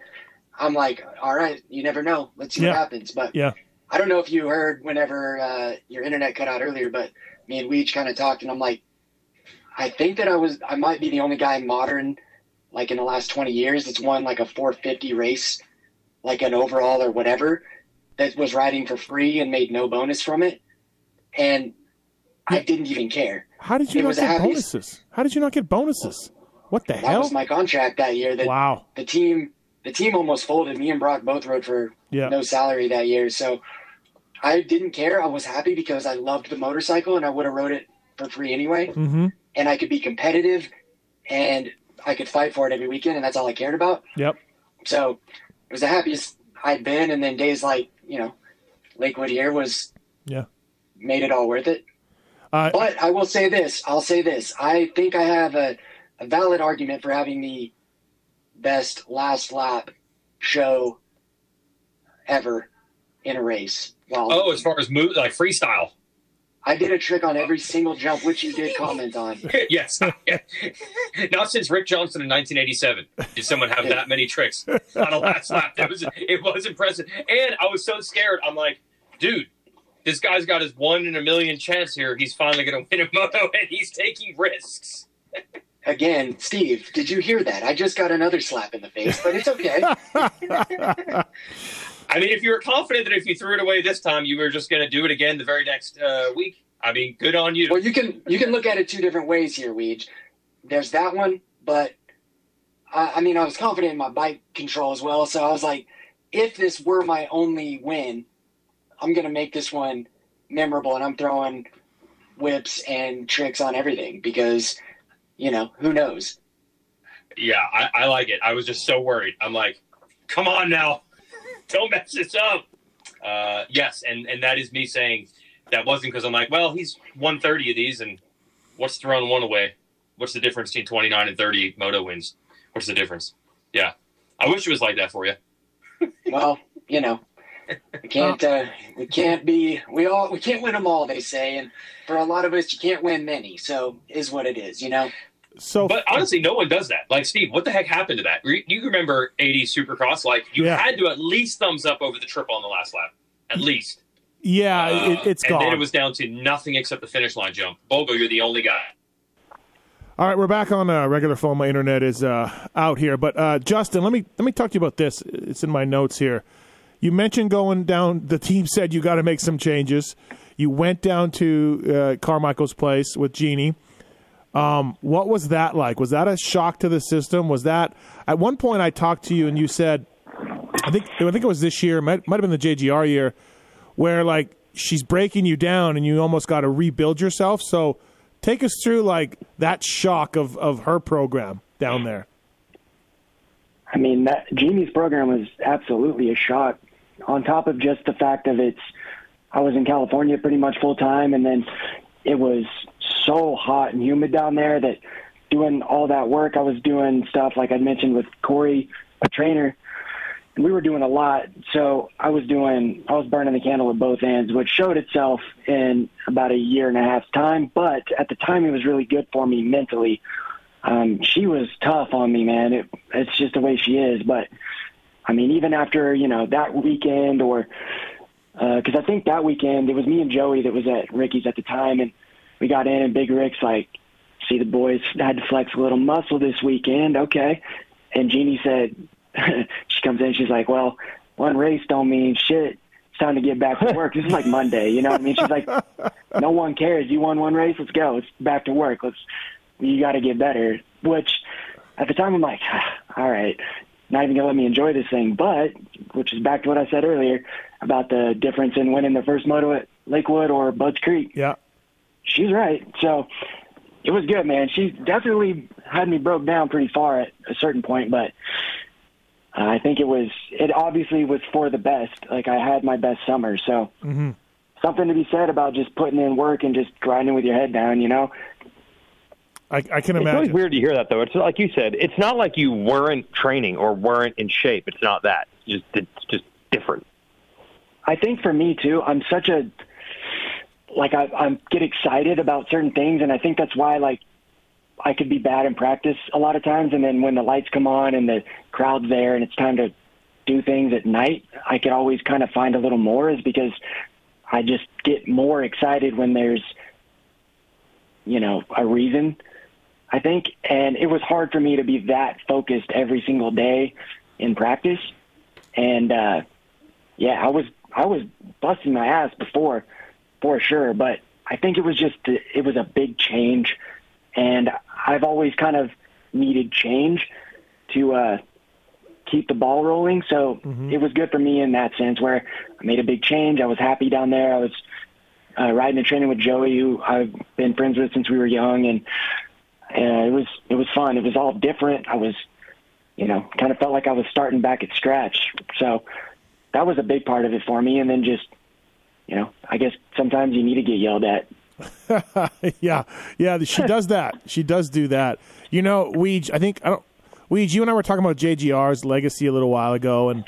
I'm like, all right, you never know. Let's see Yeah. what happens. But Yeah. I don't know if you heard whenever uh, your internet cut out earlier, but me and Weege kind of talked, and I'm like, I think that I was, I might be the only guy modern, like in the last 20 years, that's won like a 450 race, like an overall or whatever, that was riding for free and made no bonus from it, and I didn't even care. How did you It not get happiest- bonuses? How did you not get bonuses? What the That hell? That was my contract that year. That wow. the team, the team almost folded. Me and Brock both rode for Yeah. no salary that year. So I didn't care. I was happy because I loved the motorcycle and I would have rode it for free anyway. Mm-hmm. And I could be competitive and I could fight for it every weekend. And that's all I cared about. Yep. So it was the happiest I'd been. And then days like, you know, Lakewood here was, Yeah. made it all worth it. Uh, But I will say this. I'll say this. I think I have a, a valid argument for having the best last lap show ever in a race. Well, Oh, as far as move like freestyle. I did a trick on every single jump, which you did comment on. yes. Not since Rick Johnson in 1987 did someone have that many tricks on a last lap. It was it was impressive, and I was so scared. I'm like, dude, this guy's got his one in a million chance here. He's finally going to win a moto, and he's taking risks. Again, Steve, did you hear that? I just got another slap in the face, but it's okay. I mean, if you were confident that if you threw it away this time, you were just going to do it again the very next uh, week, I mean, good on you. well, you can you can look at it two different ways here, Weege. There's that one, but I, I mean, I was confident in my bike control as well. So I was like, if this were my only win, I'm gonna make this one memorable, and I'm throwing whips and tricks on everything because, you know, who knows? Yeah, I, I like it. I was just so worried. I'm like, come on now, don't mess this up. Uh, yes, and and that is me saying that wasn't because I'm like, well, he's won 30 of these, and what's throwing one away? What's the difference between 29 and 30 moto wins? What's the difference? Yeah, I wish it was like that for you. Well, you know, we can't uh, we can't be we all we can't win them all. They say, and for a lot of us, you can't win many. So is what it is, you know. So, But honestly, no one does that. Like Steve, what the heck happened to that? You remember 80 Supercross? Like you Yeah. had to at least thumbs up over the triple on the last lap, at least. yeah, Uh, it, it's and gone. then it was down to nothing except the finish line jump. Bogle, you're the only guy. All right, we're back on uh, regular phone. My internet is uh, out here, but uh, Justin, let me let me talk to you about this. It's in my notes here. You mentioned going down. The team said you got to make some changes. You went down to uh, Carmichael's place with Jeannie. Um, what was that like? Was that a shock to the system? Was that at one point I talked to you and you said, I think I think it was this year, might might have been the JGR year, where like she's breaking you down and you almost got to rebuild yourself. So take us through like that shock of of her program down there. I mean, that Jamie's program was absolutely a shock. On top of just the fact of it's, I was in California pretty much full time, and then it was so hot and humid down there that doing all that work, I was doing stuff like I mentioned with Corey, a trainer, and we were doing a lot. So I was doing, I was burning the candle at both ends, which showed itself in about a year and a half's time. But at the time, it was really good for me mentally um, she was tough on me, man. It, it's just the way she is. But I mean, even after you know that weekend, or because I think that weekend it was me and Joey that was at Ricky's at the time, and we got in, and Big Rick's like, "See, the boys had to flex a little muscle this weekend, okay?" And Jeannie said, she comes in, she's like, "Well, one race don't mean shit." It's time to get back to work. This is like Monday, you know what I mean? She's like, no one cares. You won one race. Let's go. It's back to work. Let's you got to get better. Which at the time I'm like, all right, not even gonna let me enjoy this thing. But which is back to what I said earlier about the difference in winning the first moto at Lakewood or Budds Creek. Yeah, She's right. So it was good, man. She definitely had me broke down pretty far at a certain point, but uh, I think it was it obviously was for the best. Like I had my best summer, so Mhm. something to be said about just putting in work and just grinding with your head down. You know. I, I can imagine. It's always weird to hear that, though. It's like you said. It's not like you weren't training or weren't in shape. It's not that. It's just it's just different. I think for me too, I'm such a like I I'm get excited about certain things, and I think that's why like I could be bad in practice a lot of times, and then when the lights come on and the crowd's there and it's time to do things at night, I could always kind of find a little more is because I just get more excited when there's you know a reason. I think, and it was hard for me to be that focused every single day in practice, and uh, yeah, I was I was busting my ass before for sure, but I think it was just it was a big change, and I've always kind of needed change to uh, keep the ball rolling. So Mm-hmm. it was good for me in that sense, where I made a big change. I was happy down there. I was uh, riding and training with Joey, who I've been friends with since we were young, and uh, it was it was fun. It was all different. I was, you know, kind of felt like I was starting back at scratch. So that was a big part of it for me. And then just, you know, I guess sometimes you need to get yelled at. yeah, yeah, she does that. She does do that. You know, Weege, I think I don't. Weege, you and I were talking about JGR's legacy a little while ago and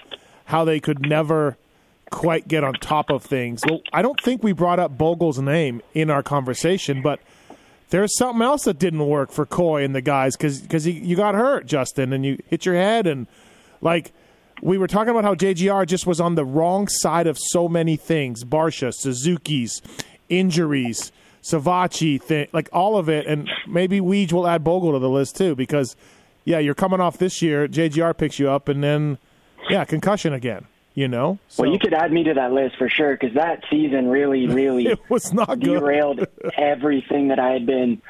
how they could never quite get on top of things. Well, I don't think we brought up Bogle's name in our conversation, but there's something else that didn't work for Coy and the guys because because you got hurt, Justin, and you hit your head and like we were talking about how JGR just was on the wrong side of so many things. Barcia, Suzuki's, injuries, Savatgy, thing, like all of it. And maybe Weege will add Bogle to the list too because, yeah, you're coming off this year. JGR picks you up and then, yeah, concussion again, you know? So, Well, you could add me to that list for sure because that season really, really it was not good. derailed everything that I had been.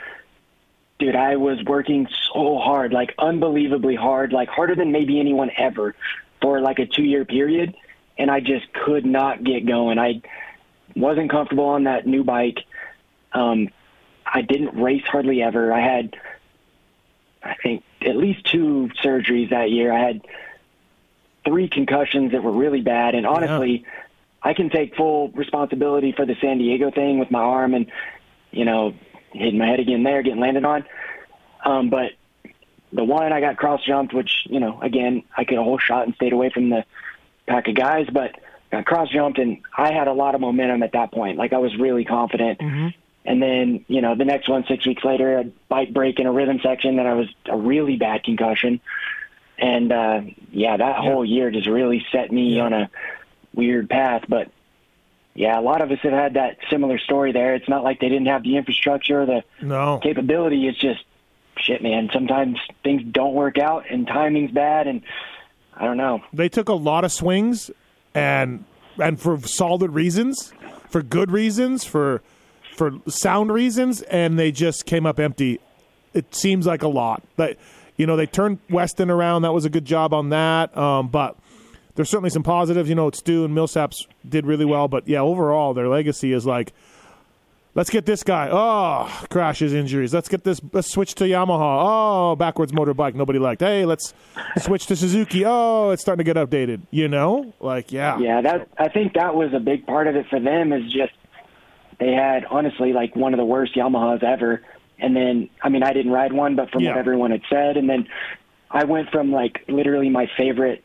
Dude, I was working so hard, like unbelievably hard, like harder than maybe anyone ever for like a two year period. And I just could not get going. I wasn't comfortable on that new bike. Um, I didn't race hardly ever. I had, I think, at least two surgeries that year. I had three concussions that were really bad. And honestly, I can take full responsibility for the San Diego thing with my arm and, you know, hitting my head again there, getting landed on. Um, but the one I got cross jumped, which, you know, again, I could a whole shot and stayed away from the pack of guys, but got cross jumped and I had a lot of momentum at that point. Like I was really confident. And then, you know, the next one, six weeks later, a bike break in a rhythm section that I was a really bad concussion. And, uh, yeah, that whole year just really set me on a weird path. But yeah, a lot of us have had that similar story there. It's not like they didn't have the infrastructure, the no. capability. It's just shit, man. Sometimes things don't work out and timing's bad. And I don't know. They took a lot of swings and and for solid reasons, for good reasons, for for sound reasons, and they just came up empty. It seems like a lot, but you know they turned Weston around. That was a good job on that. Um, but there's certainly some positives. You know, Stu and Millsaps did really well, but yeah, overall their legacy is like. Let's get this guy. Oh, crashes, injuries. Let's get this. Let's switch to Yamaha. Oh, backwards motorbike. Nobody liked. Hey, let's switch to Suzuki. Oh, it's starting to get updated. You know, like yeah, Yeah, that I think that was a big part of it for them is just they had honestly like one of the worst Yamahas ever. And then I mean I didn't ride one, but from Yeah. what everyone had said, and then I went from like literally my favorite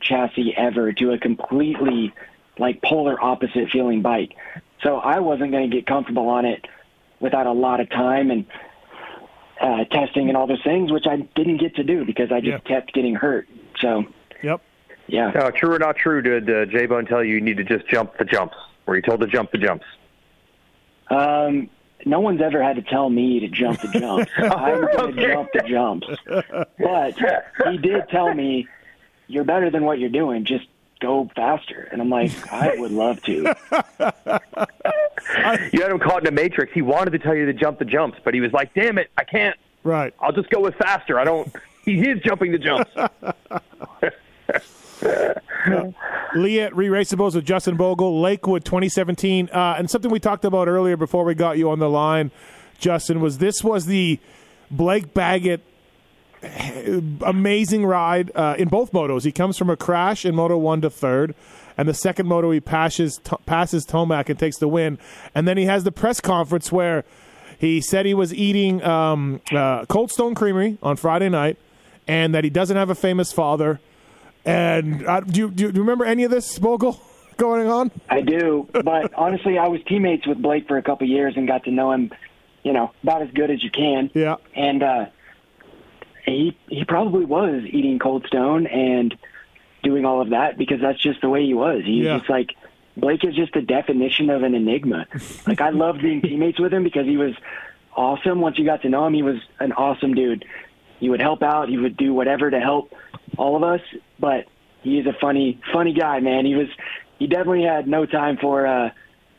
chassis ever to a completely like polar opposite feeling bike. So I wasn't going to get comfortable on it without a lot of time and uh, testing and all those things, which I didn't get to do because I just kept getting hurt. So Yep. yeah. Now, true or not true, did uh, J Bone tell you you need to just jump the jumps? Were you told to jump the jumps? Um, no one's ever had to tell me to jump the jumps. I'm going to jump the jumps. But he did tell me, you're better than what you're doing. Just go faster. And I'm like, I would love to. You had him caught in a matrix. He wanted to tell you to jump the jumps, but he was like, "Damn it, I can't. Right. I'll just go with faster. I don't." He is jumping the jumps. Lee at Re-Raceables with Justin Bogle, Lakewood 2017. Uh, and something we talked about earlier before we got you on the line, Justin, was this was the Blake Baggett amazing ride uh, in both motos. He comes from a crash in Moto 1 to third, and the second moto he passes, t- passes Tomac and takes the win. And then he has the press conference where he said he was eating um, uh, Cold Stone Creamery on Friday night and that he doesn't have a famous father. And uh, do, you, do you remember any of this, Bogle? going on? I do, but honestly, I was teammates with Blake for a couple years and got to know him, you know, about as good as you can. Yeah. And uh, he he probably was eating Cold Stone and doing all of that because that's just the way he was. He's Yeah. just like Blake is just the definition of an enigma. like I loved being teammates with him because he was awesome. Once you got to know him, he was an awesome dude. He would help out. He would do whatever to help all of us. But he is a funny, funny guy, man. He was. He definitely had no time for uh,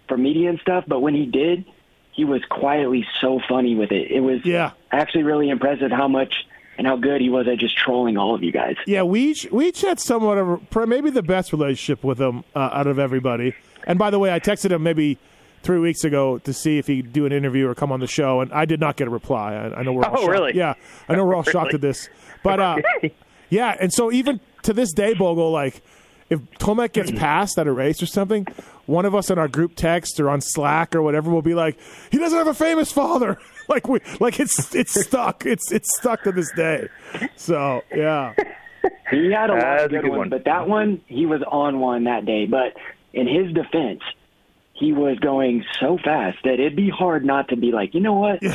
for media and stuff. But when he did, he was quietly so funny with it. It was Yeah. actually really impressive how much and how good he was at just trolling all of you guys. Yeah, we each, we each had somewhat of a, maybe the best relationship with him uh, out of everybody. And by the way, I texted him maybe three weeks ago to see if he'd do an interview or come on the show, and I did not get a reply. I, I know we're all Oh, shocked. really? Yeah, I know we're all shocked at this, but uh, yeah. And so even to this day, Bogle, like if Tomac gets passed at a race or something, one of us in our group text or on Slack or whatever will be like, "He doesn't have a famous father." like we, like it's it's stuck. It's it's stuck to this day. So yeah. He had a lot of good, good ones, one. but that one he was on one that day. But in his defense, he was going so fast that it'd be hard not to be like, you know what?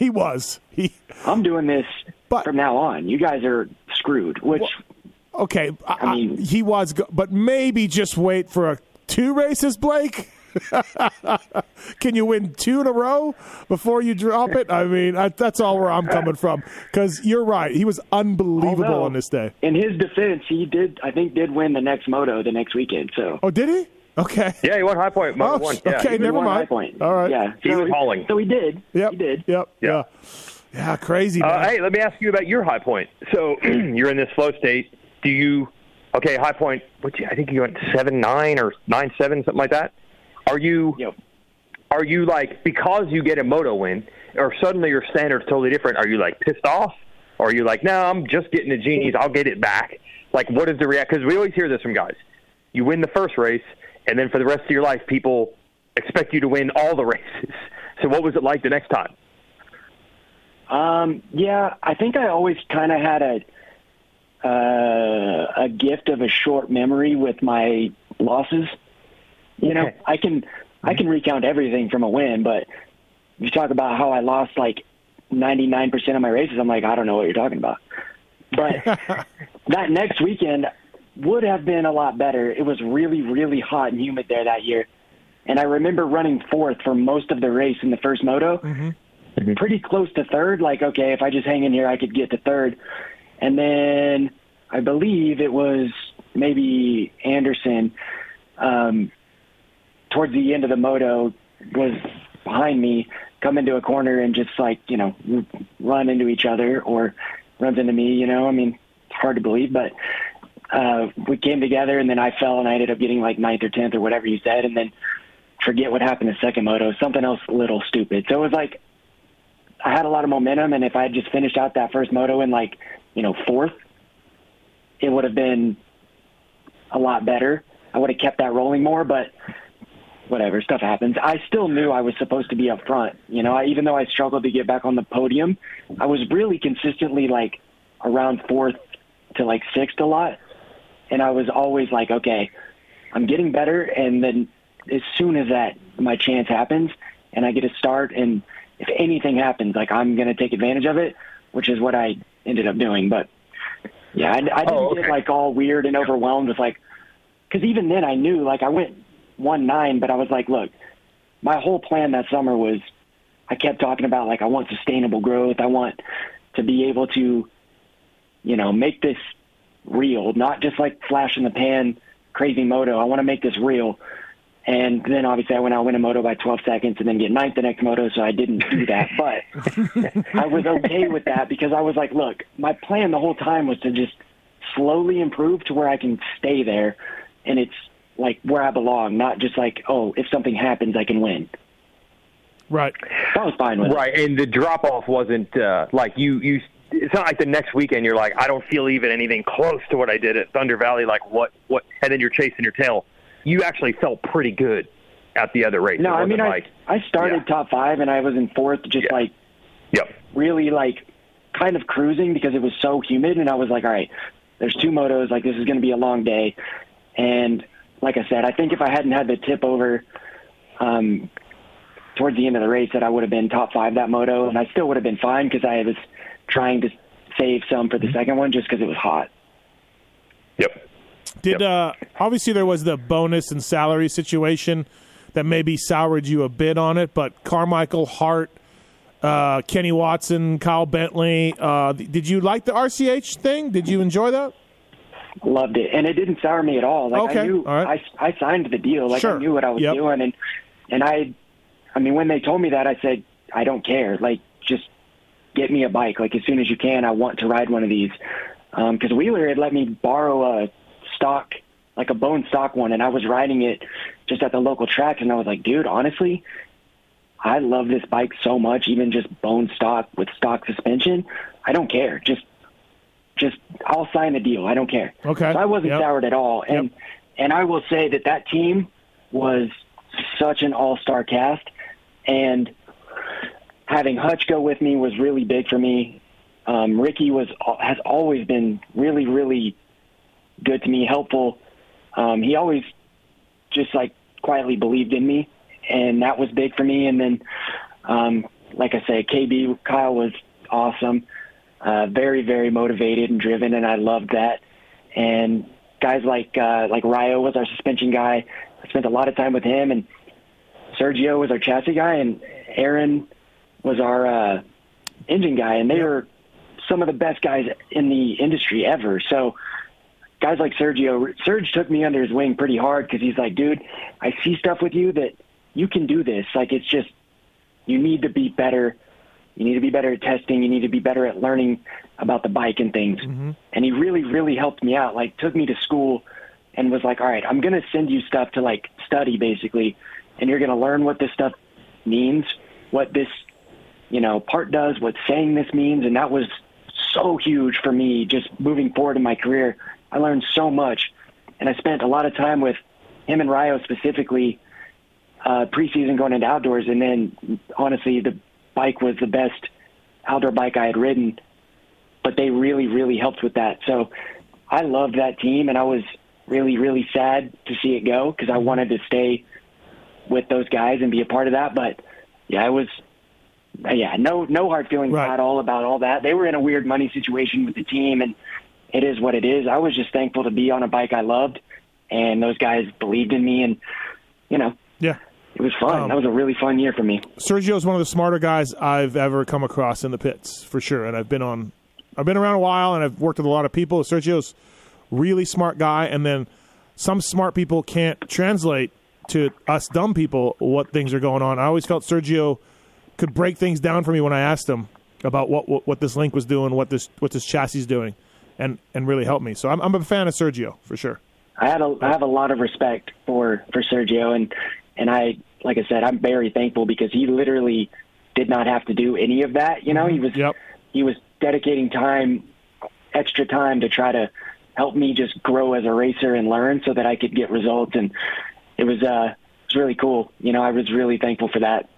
He was. He I'm doing this But- from now on. You guys are screwed. Which okay. I, I mean- I- he was, go- but maybe just wait for a, two races, Blake. Can you win two in a row before you drop it? I mean, I, that's all where I'm coming from. Because you're right, he was unbelievable Although- on this day. in his defense, he did I think did win the next moto the next weekend. So Oh, did he? Okay. Yeah, he won High Point. Moto Oh, one. Yeah. okay, He never won High mind. Point. All right. Yeah. He so was hauling. So he did. Yep. He did. Yep. Yeah. Yeah. Yeah. crazy. Man. Uh, hey, let me ask you about your high point. So you're in this flow state. Do you? Okay, high point. What you, I think you went seven nine or nine seven something like that. Are you? Yep. Are you like because you get a moto win, or suddenly your standard's totally different? Are you like pissed off, or are you like, no, I'm just getting the genies. I'll get it back. Like, what is the react? Because we always hear this from guys. You win the first race, and then for the rest of your life, people expect you to win all the races. So, what was it like the next time? Um, yeah, I think I always kind of had a uh, a gift of a short memory with my losses. You know, Okay. I can I can recount everything from a win, but if you talk about how I lost like 99% of my races, I'm like, I don't know what you're talking about. But that next weekend would have been a lot better. It was really, really hot and humid there that year. And I remember running fourth for most of the race in the first moto pretty close to third. Like, okay, if I just hang in here, I could get to third. And then I believe it was maybe Anderson um, towards the end of the moto was behind me, come into a corner and just like you know run into each other or runs into me. You know, I mean, it's hard to believe, but uh, we came together and then I fell and I ended up getting like ninth or tenth or whatever you said, and then forget what happened the second moto, something else a little stupid. So it was like I had a lot of momentum, and if I had just finished out that first moto in like, you know, fourth, it would have been a lot better. I would have kept that rolling more, but whatever, stuff happens. I still knew I was supposed to be up front. You know, I, even though I struggled to get back on the podium, I was really consistently like around fourth to like sixth a lot, and I was always like, okay, I'm getting better, and then as soon as that my chance happens and I get a start and if anything happens, like I'm going to take advantage of it, which is what I ended up doing. But yeah, I, I didn't Oh, get like all weird and overwhelmed with like, because even then I knew like I went one nine, but I was like, look, my whole plan that summer was I kept talking about like I want sustainable growth. I want to be able to, you know, make this real, not just like flash in the pan, crazy moto. I want to make this real. And then obviously I went out win a moto by 12 seconds and then get ninth the next moto, so I didn't do that. But I was okay with that because I was like, look, my plan the whole time was to just slowly improve to where I can stay there, and it's like where I belong, not just like, oh, if something happens, I can win. Right. I was fine with it. Right, and the drop off wasn't uh, like you. You. It's not like the next weekend you're like, I don't feel even anything close to what I did at Thunder Valley. Like what? What? And then you're chasing your tail. You actually felt pretty good at the other race. No, I mean, I, like, I started yeah. top five and I was in fourth, just Yeah. like Yep. really like kind of cruising because it was so humid and I was like, all right, there's two motos, like this is going to be a long day. And like I said, I think if I hadn't had the tip over um, towards the end of the race, that I would have been top five that moto, and I still would have been fine because I was trying to save some for the second one just because it was hot. Yep. Did uh, obviously there was the bonus and salary situation that maybe soured you a bit on it, but Carmichael Hart, uh, Kenny Watson, Kyle Bentley. Uh, did you like the RCH thing? Did you enjoy that? Loved it, and it didn't sour me at all. Like Okay, I knew, all right. I I signed the deal. Like Sure. I knew what I was Yep. doing, and and I, I mean, when they told me that, I said, I don't care. Like just get me a bike. Like as soon as you can, I want to ride one of these. Because Wheeler had let me borrow a stock, like a bone stock one, and I was riding it just at the local track, and I was like, dude, honestly, I love this bike so much, even just bone stock with stock suspension. I don't care. Just, just I'll sign the deal. I don't care. Okay. So I wasn't Yep. soured at all, and and I will say that that team was such an all-star cast, and having Hutch go with me was really big for me. Um, Ricky was has always been really, really good to me, helpful. Um, he always just like quietly believed in me, and that was big for me. And then, um, like I say, KB Kyle was awesome, uh, very, very motivated and driven, and I loved that. And guys like uh, like Ryo was our suspension guy. I spent a lot of time with him, and Sergio was our chassis guy, and Aaron was our uh, engine guy, and they were some of the best guys in the industry ever. So guys like Sergio, Serge took me under his wing pretty hard because he's like, dude, I see stuff with you that you can do this. Like it's just you need to be better. You need to be better at testing. You need to be better at learning about the bike and things. Mm-hmm. And he really, really helped me out. Like took me to school and was like, all right, I'm going to send you stuff to like study basically, and you're going to learn what this stuff means, what this you know part does, what saying this means, and that was so huge for me just moving forward in my career. I learned so much, and I spent a lot of time with him and Ryo specifically uh, preseason going into outdoors, and then honestly, the bike was the best outdoor bike I had ridden. But they really, really helped with that. So I loved that team, and I was really, really sad to see it go because I wanted to stay with those guys and be a part of that. But yeah, it was yeah, no no hard feelings at all about all that. They were in a weird money situation with the team, and it is what it is. I was just thankful to be on a bike I loved, and those guys believed in me, and you know, Yeah. it was fun. Um, that was a really fun year for me. Sergio is one of the smarter guys I've ever come across in the pits for sure, and I've been on, I've been around a while, and I've worked with a lot of people. Sergio's really smart guy, and then some smart people can't translate to us dumb people what things are going on. I always felt Sergio could break things down for me when I asked him about what what, what this link was doing, what this what this chassis is doing, and and really helped me. So I'm I'm a fan of Sergio for sure. I had a I have a lot of respect for for Sergio and and I like I said I'm very thankful because he literally did not have to do any of that. You know, he was he was dedicating time, extra time to try to help me just grow as a racer and learn so that I could get results and it was uh it was really cool. You know, I was really thankful for that.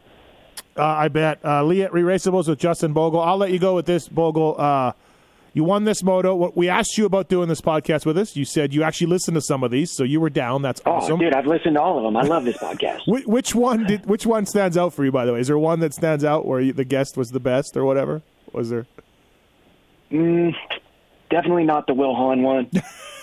Uh, I bet. Uh, Leatt Re-Raceables with Justin Bogle. I'll let you go with this, Bogle. Uh, you won this moto. What- We asked you about doing this podcast with us. You said you actually listened to some of these, so you were down. That's Oh, awesome. dude, I've listened to all of them. I love this podcast. Which, which one did? Which one stands out for you? By the way, is there one that stands out where you, the guest was the best or whatever? Was there? Mm, definitely not the Will Hahn one.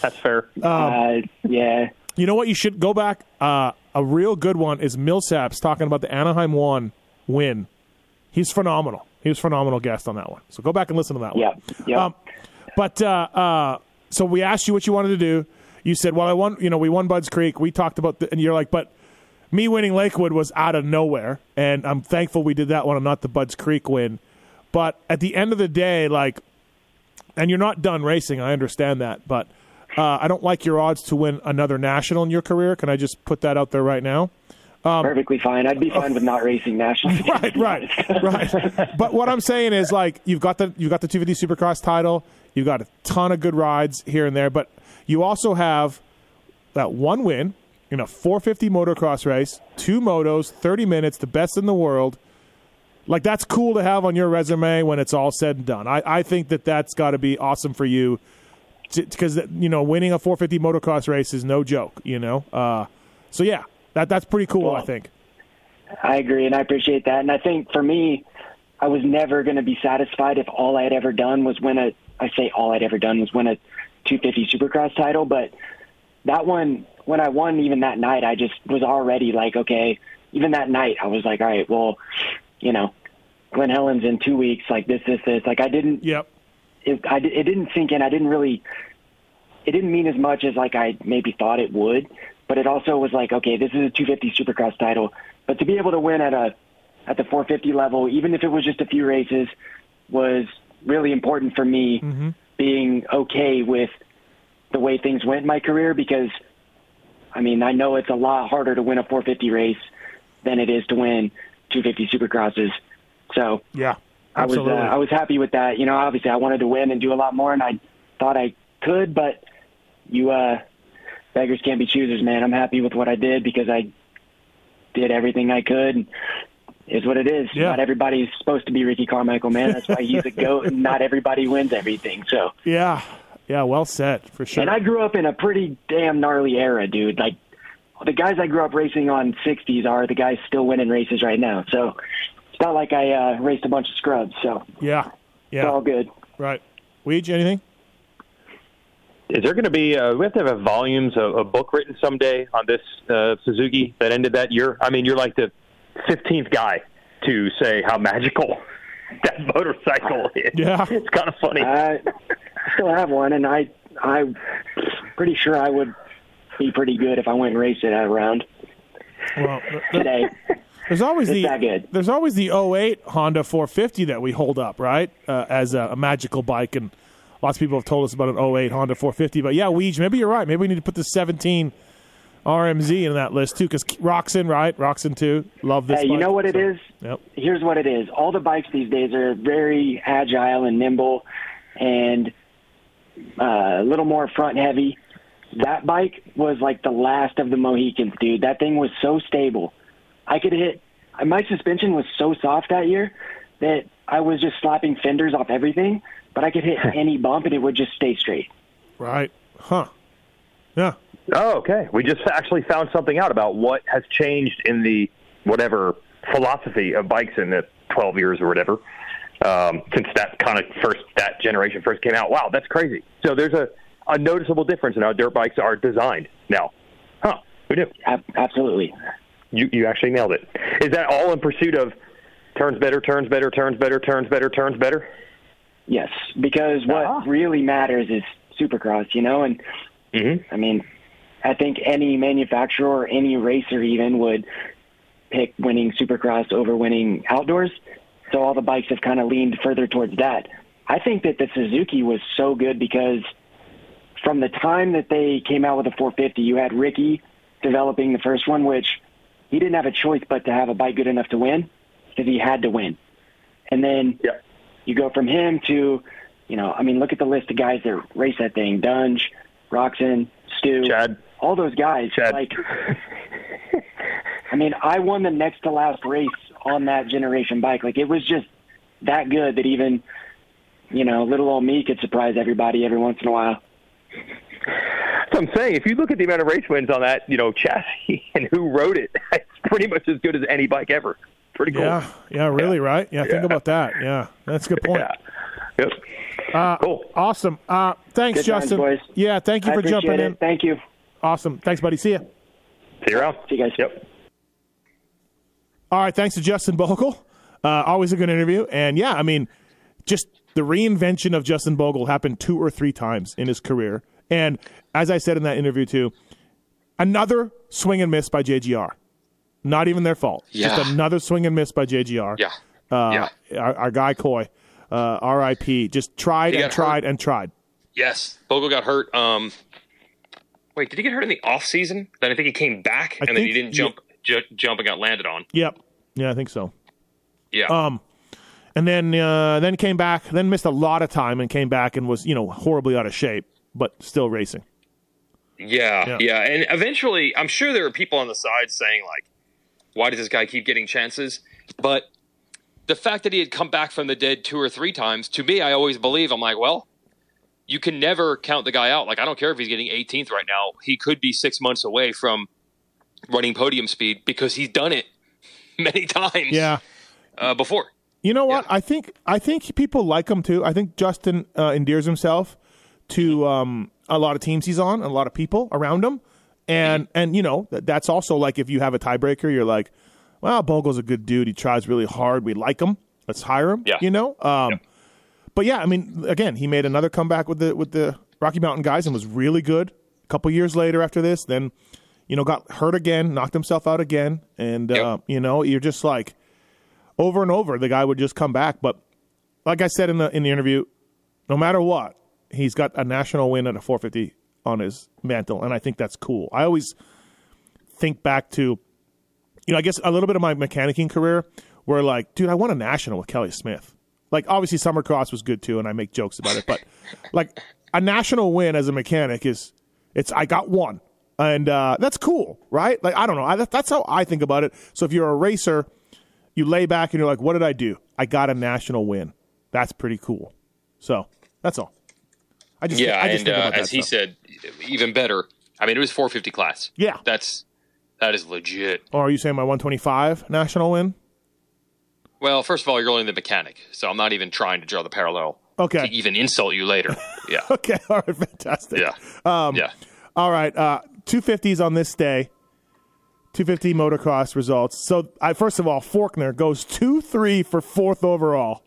That's fair. uh, yeah. You know what? You should go back. Uh, a real good one is Millsaps talking about the Anaheim one win. He's phenomenal. He was a phenomenal guest on that one. So go back and listen to that one. Yep. Yep. Um, but uh, uh, so we asked you what you wanted to do. You said, "Well, I won. You know, we won Budds Creek. We talked about, the, and you're like, but me winning Lakewood was out of nowhere, and I'm thankful we did that one and not the Budds Creek win. But at the end of the day, like, and you're not done racing. I understand that, but uh, I don't like your odds to win another national in your career. Can I just put that out there right now? Um, Perfectly fine. I'd be fine with not racing nationals. right, right, right. But what I'm saying is, like, you've got the you've got the 250 Supercross title. You've got a ton of good rides here and there, but you also have that one win in a 450 motocross race, two motos, 30 minutes, the best in the world. Like that's cool to have on your resume when it's all said and done. I, I think that that's got to be awesome for you because you know winning a 450 motocross race is no joke. You know, uh, so yeah, that that's pretty cool. I think. I agree, and I appreciate that. And I think for me, I was never going to be satisfied if all I had ever done was win a. I say all I'd ever done was win a 250 Supercross title, but that one, when I won, even that night, I just was already like, okay. Even that night, I was like, all right, well, you know, Glen Helen's in two weeks, like this, this, this. Like I didn't. Yep. It, I, it didn't sink in. I didn't really. It didn't mean as much as like I maybe thought it would, but it also was like, okay, this is a 250 Supercross title, but to be able to win at a at the 450 level, even if it was just a few races, was really important for me Mm-hmm. being okay with the way things went in my career because I mean, I know it's a lot harder to win a 450 race than it is to win 250 supercrosses. So Yeah. I was uh, I was happy with that. You know, obviously I wanted to win and do a lot more, and I thought I could, but you uh, beggars can't be choosers, man. I'm happy with what I did because I did everything I could. Is what it is. Yeah. Not everybody's supposed to be Ricky Carmichael, man. That's why he's a goat, and not everybody wins everything. So, Yeah. Yeah. Well said for sure. and I grew up in a pretty damn gnarly era, dude. Like the guys I grew up racing on 60s are the guys still winning races right now. So it's not like I uh, raced a bunch of scrubs. So yeah. yeah, it's all good. Right. Weege, anything? Is there going to be? Uh, we have to have volumes of a book written someday on this uh, Suzuki that ended that year. I mean, you're like the fifteenth guy to say how magical that motorcycle is. Yeah. it's kind of funny. I still have one, and I I'm pretty sure I would be pretty good if I went and raced it around Well, today. There's always It's the that good. there's always the 08 Honda 450 that we hold up, right? Uh, as a, a magical bike, and lots of people have told us about an 08 Honda 450. But yeah, Weege, maybe you're right. Maybe we need to put the 17 RMZ in that list too, because Roczen, right? Roczen too. Love this. Hey, you know what it so- is? Yep. Here's what it is. All the bikes these days are very agile and nimble, and uh, a little more front heavy. That bike was like the last of the Mohicans, dude. That thing was so stable. I could hit. My suspension was so soft that year that I was just slapping fenders off everything, but I could hit any bump and it would just stay straight. Right. Huh. Yeah. Oh, okay. We just actually found something out about what has changed in the whatever philosophy of bikes in the 12 years or whatever um, since that kind of first that generation first came out. Wow, that's crazy. So there's a, a noticeable difference in how dirt bikes are designed now. Huh? Who knew? Ab- absolutely. You you actually nailed it. Is that all in pursuit of turns better, turns better, turns better, turns better, turns better? Yes, because what uh-huh. really matters is Supercross, you know, and mm-hmm. I mean, I think any manufacturer or any racer even would pick winning Supercross over winning outdoors. So all the bikes have kind of leaned further towards that. I think that the Suzuki was so good because from the time that they came out with the 450, you had Ricky developing the first one, which he didn't have a choice but to have a bike good enough to win because he had to win. And then you go from him to, you know, I mean, look at the list of guys that race that thing: Dunge, Roczen, Stu, Chad, all those guys. Chad. Like, I mean, I won the next to last race on that generation bike. Like, it was just that good that even, you know, little old me could surprise everybody every once in a while. That's what I'm saying. If you look at the amount of race wins on that, you know, chassis and who rode it, it's pretty much as good as any bike ever. Pretty cool. Yeah. Yeah. Really. Right. Yeah. Think about that. Yeah. That's a good point. Yep. Uh, cool. Awesome. Uh, thanks, Good times, Justin. boys. Yeah. Thank you I for jumping it. in. Thank you. Awesome. Thanks, buddy. See ya. See you around. See you guys. Yep. All right, thanks to Justin Bogle. Uh, always a good interview. And yeah, I mean, just the reinvention of Justin Bogle happened two or three times in his career. And as I said in that interview too, another swing and miss by JGR. Not even their fault. Yeah. Just another swing and miss by JGR. Yeah. Uh, Our, our guy Coy, uh, R.I.P. Just tried and tried and tried. Yes, Bogle got hurt. Um, wait, did he get hurt in the off season? Then I think he came back, I and then he didn't jump, ju- jump and got landed on. Yep. Yeah, I think so. Yeah. Um, and then uh, then came back, then missed a lot of time and came back and was you know horribly out of shape, but still racing. Yeah, Yeah. yeah, and eventually, I'm sure there are people on the side saying like, "Why does this guy keep getting chances?" But the fact that he had come back from the dead two or three times, to me, I always believe I'm like, well, you can never count the guy out. Like I don't care if he's getting 18th right now; he could be six months away from running podium speed because he's done it many times. Yeah. Uh, before. You know what? I think I think people like him too. I think Justin uh, endears himself to um, a lot of teams he's on, a lot of people around him, and and you know that, that's also like if you have a tiebreaker, you're like, well, Bogle's a good dude. He tries really hard. We like him. Let's hire him. Yeah. You know. Um, But yeah, I mean, again, he made another comeback with the with the Rocky Mountain guys and was really good. A couple years later after this, then you know got hurt again, knocked himself out again, and uh, you know you're just like over and over the guy would just come back. But like I said in the in the interview, no matter what, he's got a national win at a 450 on his mantle, and I think that's cool. I always think back to, you know, I guess a little bit of my mechanicking career where like, dude, I won a national with Kelly Smith. Like, obviously, summer cross was good too, and I make jokes about it. But like, a national win as a mechanic is, it's I got one, and uh, that's cool, right? Like, I don't know, I, that's how I think about it. So if you're a racer, you lay back and you're like, what did I do? I got a national win. That's pretty cool. So that's all. I just yeah, I just and uh, as he said, even better. I mean, it was 450 class. Yeah. that's that is legit. Or are you saying my 125 national win? Well, first of all, you're only the mechanic, so I'm not even trying to draw the parallel. Okay. To even insult you later. Yeah. Okay, all right, fantastic. Yeah. Um, yeah. All right, uh, 250s on this day. 250 motocross results. So, I first of all, Faulkner goes 2-3 for fourth overall.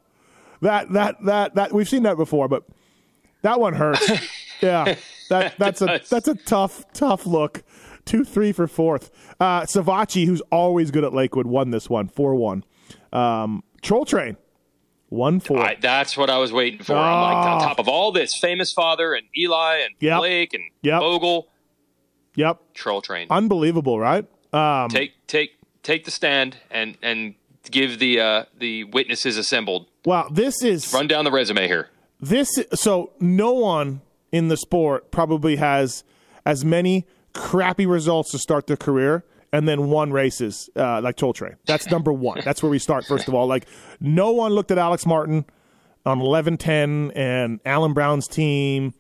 That that that that we've seen that before, but that one hurts. yeah. That that's a that's a tough tough look. 2-3 for fourth. Uh Savatgy, who's always good at Lakewood, won this one 4-1. Um, Troll Train 1-4. I, that's what I was waiting for. I'm like on Oh. top of all this, famous father and Eli and Yep. Blake and Yep. Bogle, Yep. troll train. Unbelievable, right? Um, take take take the stand and and give the uh, the witnesses assembled. wow, this is Run down the resume here. This so no one in the sport probably has as many crappy results to start their career and then won races uh, like Troll Train. That's number one. That's where we start first of all. Like no one looked at Alex Martin on eleven ten and Alan Brown's team,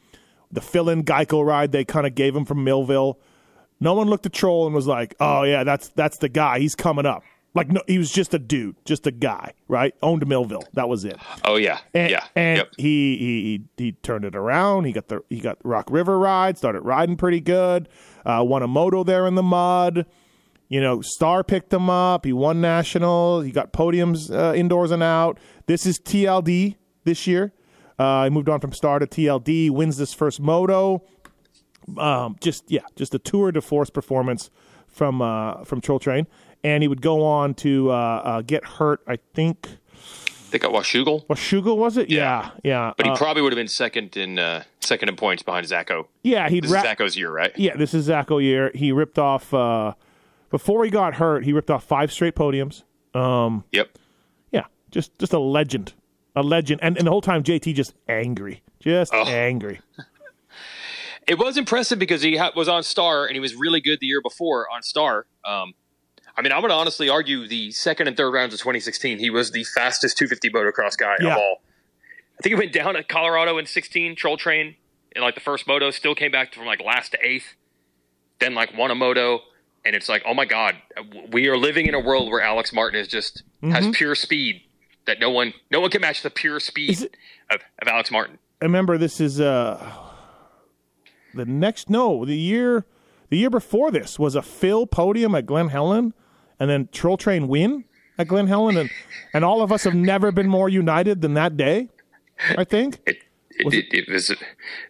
the fill-in Geico ride they kind of gave him from Millville. No one looked at Troll and was like, "Oh yeah, that's that's the guy. He's coming up." Like no, he was just a dude, just a guy, right? Owned Millville. That was it. Oh yeah, And, yeah. and yep. he, he he he turned it around. He got the he got Rock River ride, started riding pretty good. Uh, won a moto there in the mud. You know, Star picked him up. He won national. He got podiums uh, indoors and out. This is TLD this year. Uh, he moved on from Star to TLD. Wins this first moto. Um, just yeah, just a tour de force performance from uh, from Troll Train, and he would go on to uh, uh, get hurt. I think They got Washougal, Washougal was it? Yeah, yeah. but he Uh, probably would have been second in uh, second in points behind Zacho. yeah, he'd This ra- is Zacho's year, right? Yeah, this is Zach year. He ripped off uh, before he got hurt. He ripped off five straight podiums. Um, Yep. yeah, just just a legend, a legend. And, and the whole time, JT just angry, just Oh. angry. It was impressive because he ha- was on Star and he was really good the year before on Star. Um, I mean, I'm going to honestly argue the second and third rounds of 2016, he was the fastest 250 motocross guy Yeah. of all. I think he went down at Colorado in 16, Troll Train, in like the first moto, still came back from like last to eighth, then like won a moto. And it's like, oh my God, we are living in a world where Alex Martin is just has Mhm. pure speed that no one no one can match the pure speed of, of Alex Martin. I Remember, this is uh, the next no, the year the year before this was a Phil podium at Glen Helen, and then Troll Train win at Glen Helen, and and all of us have never been more united than that day. I think It, it, it, was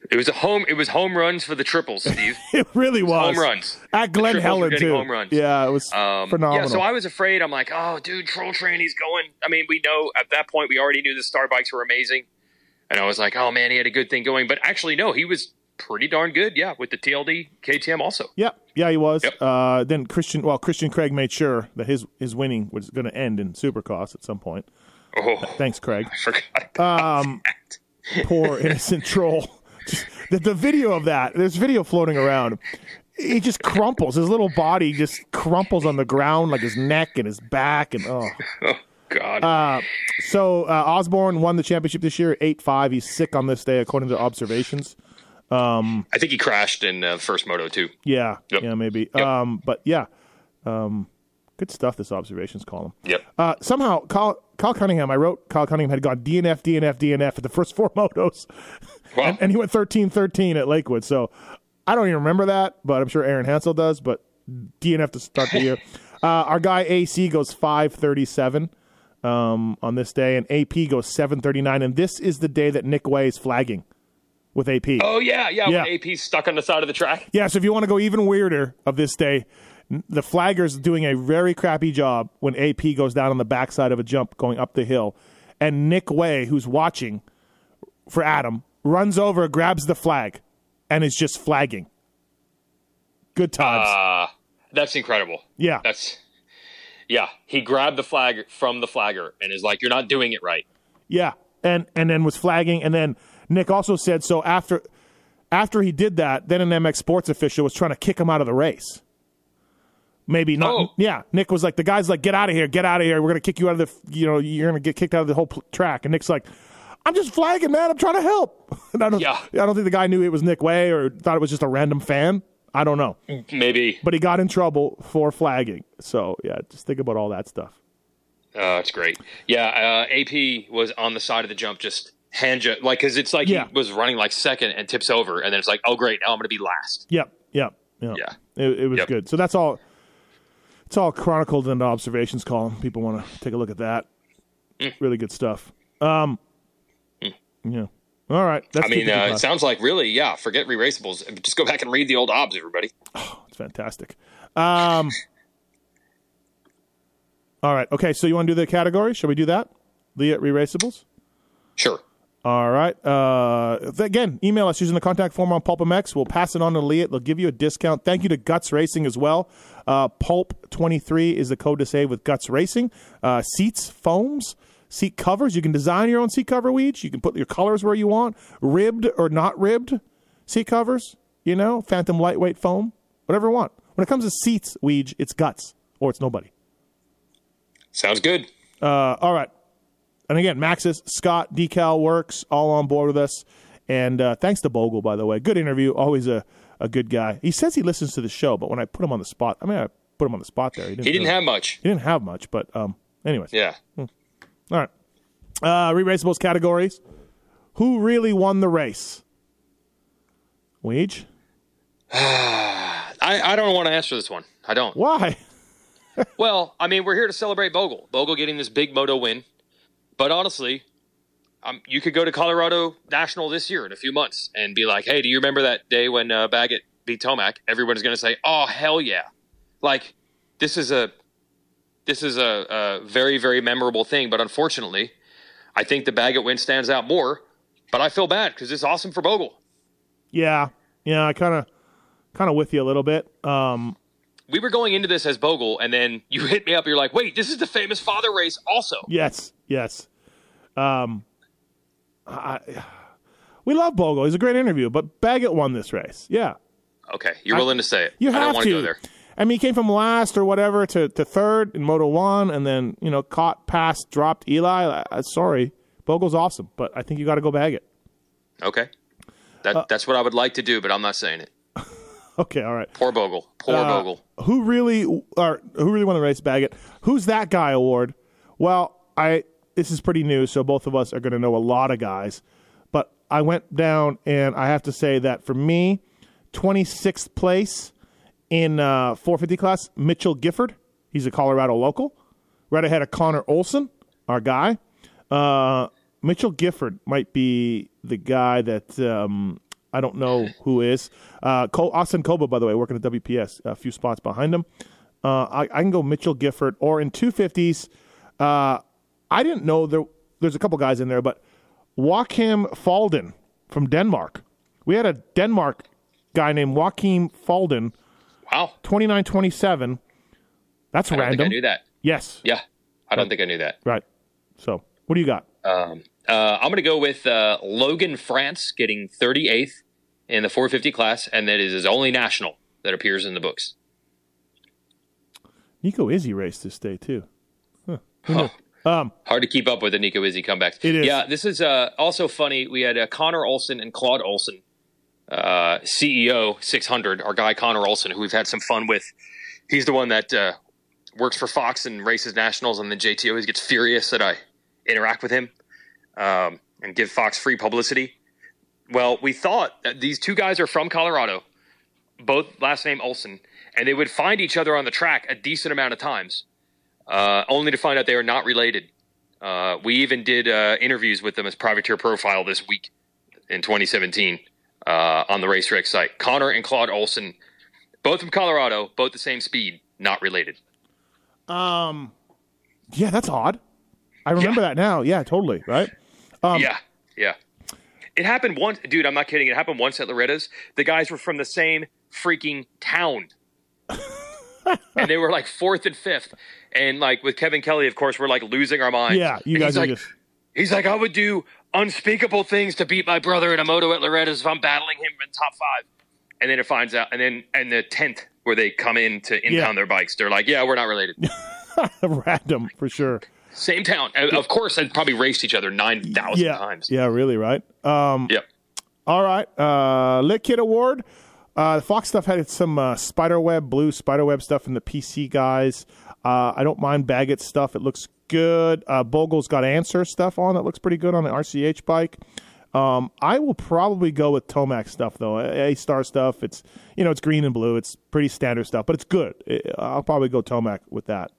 it was a home it was home runs for the triples, Steve. it really was home runs at Glen The triples were Helen too. Home runs. Yeah, it was Um, phenomenal. Yeah, so I was afraid. I'm like, oh, dude, Troll Train, he's going. I mean, we know at that point we already knew the Star bikes were amazing, and I was like, oh man, he had a good thing going. But actually, no, he was pretty darn good. Yeah, with the TLD KTM also. Yeah, yeah, he was. Yep. Uh, then Christian, well, Christian Craig made sure that his his winning was going to end in Supercross at some point. Oh, Thanks, Craig. I forgot. Um, poor innocent troll. Just, the, the video of that, there's video floating around. He just crumples. His little body just crumples on the ground, like his neck and his back, and oh. oh God. Uh, So uh, Osborne won the championship this year, eight five. He's sick on this day, according to observations. Um, I think he crashed in uh, first moto too. yeah, Yep. yeah, maybe. Yep. Um, but yeah, um, good stuff. This observations column. Yep. Uh, somehow, Kyle, Kyle Cunningham. I wrote Kyle Cunningham had gone DNF, DNF, DNF at the first four motos, Wow. and, and he went 13-13 at Lakewood. So I don't even remember that, but I'm sure Aaron Hansel does. But DNF to start the year. Uh, our guy AC goes five thirty seven um, on this day, and AP goes seven thirty nine. And this is the day that Nick Wey is flagging with AP. Oh yeah, yeah. Yeah. AP's stuck on the side of the track. Yeah, so if you want to go even weirder of this day, the flagger's doing a very crappy job when AP goes down on the backside of a jump going up the hill. And Nick Wey, who's watching for Adam, runs over, grabs the flag, and is just flagging. Good times. Uh, that's incredible. yeah. That's yeah. He grabbed the flag from the flagger and is like, "You're not doing it right." Yeah, and and then was flagging, and then Nick also said so after after he did that, then an MX Sports official was trying to kick him out of the race. Maybe not. Oh. Yeah, Nick was like, the guy's like, get out of here, get out of here. We're gonna kick you out of the, you know, you're gonna get kicked out of the whole pl- track. And Nick's like, I'm just flagging, man. I'm trying to help. And I don't, Yeah. I don't think the guy knew it was Nick Wey or thought it was just a random fan. I don't know, Maybe. but he got in trouble for flagging. So yeah, just think about all that stuff. Oh, it's great. Yeah, uh, AP was on the side of the jump, just hand ju- like because it's like Yeah. he was running like second and tips over, and then it's like, oh great, now I'm going to be last. Yep, yep, yep. Yeah. It, it was Yep. good. So that's all. It's all chronicled in the observations column. People want to take a look at that. Mm. Really good stuff. Um, yeah. All right. That's I mean, it uh, it sounds like really, yeah. Forget re-raceables. Just go back and read the old obs, everybody. it's fantastic. Um, all right. Okay. So you want to do the category? Shall we do that? The re-raceables. Sure. All right. Uh, again, email us using the contact form on PulpMX. We'll pass it on to Leah. They'll give you a discount. Thank you to Guts Racing as well. Uh, Pulp23 is the code to save with Guts Racing. Uh, seats, foams, seat covers. You can design your own seat cover, Weege. You can put your colors where you want. Ribbed or not ribbed seat covers, you know, phantom lightweight foam, whatever you want. When it comes to seats, Weege, it's Guts or it's nobody. Sounds good. Uh, all right. And again, Maxis, Scott, Decal Works, all on board with us. And uh, thanks to Bogle, by the way. Good interview. Always a, a good guy. He says he listens to the show, but when I put him on the spot, I mean, I put him on the spot there. He didn't, He didn't really- have much. He didn't have much, but um, anyways. Yeah. All right. Uh, re-raceables categories. Who really won the race? Weege? I, I don't want to answer this one. I don't. Why? Well, I mean, we're here to celebrate Bogle. Bogle getting this big moto win. But honestly, um, you could go to Colorado National this year in a few months and be like, hey, do you remember that day when uh, Baggett beat Tomac? Everyone's going to say, oh, hell yeah. Like, this is a. This is a, a very, very memorable thing, but unfortunately, I think the Baggett win stands out more. But I feel bad because it's awesome for Bogle. Yeah. Yeah, I kind of kind of with you a little bit. Um, We were going into this as Bogle, and then you hit me up. You're like, "Wait, this is the famous father race, also." Yes, yes. Um, I, we love Bogle. He's a great interview, but Baggett won this race. Yeah, Okay, you're willing to say it. you I don't have want to. to go there. I mean, he came from last or whatever to, to third in Moto One, and then you know caught, passed, dropped Eli. Uh, sorry, Bogle's awesome, but I think you got to go Baggett. Okay, that Uh, that's what I would like to do, but I'm not saying it. Okay, all right. Poor Bogle. Poor Uh, Bogle. Who really or who really won the race, Baggett? Who's that guy award? Well, I this is pretty new, so both of us are going to know a lot of guys. But I went down, and I have to say that for me, 26th place in uh, 450 class, Mitchell Gifford. He's a Colorado local, right ahead of Connor Olson, our guy. Uh, Mitchell Gifford might be the guy that um, I don't know who is. Uh, Col- Austin Koba, by the way, working at WPS, a few spots behind him. Uh, I, I can go Mitchell Gifford or in 250s. Uh, I didn't know there. There's a couple guys in there, but Joachim Falden from Denmark. We had a Denmark guy named Joachim Falden, Wow, 29 27. That's I don't random. think I knew that. Yes. Yeah, I don't think I knew that. Right. So, what do you got? Um, uh, I'm going to go with uh, Logan France getting 38th in the 450 class, and that is his only national that appears in the books. Nico Izzi raced this day, too. Huh. Oh, Um, Hard to keep up with the Nico Izzi comebacks. It is. Yeah, this is uh, also funny. We had uh, Connor Olson and Claude Olson, uh, CEO 600, our guy Connor Olson, who we've had some fun with. He's the one that uh, works for Fox and races nationals, and then JT always gets furious that I interact with him um, and give Fox free publicity. Well, we thought that these two guys are from Colorado, both last name Olson, and they would find each other on the track a decent amount of times, uh, only to find out they are not related. Uh, we even did uh, interviews with them as privateer profile this week in 2017 uh, on the racetrack site. Connor and Claude Olson, both from Colorado, both the same speed, not related. Um, yeah, that's odd. I remember that now. Yeah, totally. Right. Um, yeah, yeah. It happened once, dude. I'm not kidding. It happened once at Loretta's. The guys were from the same freaking town, and they were like fourth and fifth. And like with Kevin Kelly, of course, we're like losing our minds. Yeah, you And guys he's are like, just He's like, I would do unspeakable things to beat my brother in a moto at Loretta's if I'm battling him in top five. And then it finds out, and then and the tenth where they come in to impound Yeah. their bikes, they're like, yeah, we're not related. random for sure. Same town, And of course. They probably raced each other nine thousand Yeah. times. Yeah, really, right? Um, Yep. All right. Uh, Lit Kid Award. Uh, the Fox stuff had some uh, spiderweb, blue spiderweb stuff from the PC guys. Uh, I don't mind Baggett stuff. It looks good. Uh, Bogle's got answer stuff on that looks pretty good on the RCH bike. Um, I will probably go with Tomac stuff though. A star stuff. It's you know it's green and blue. It's pretty standard stuff, but it's good. I'll probably go Tomac with that.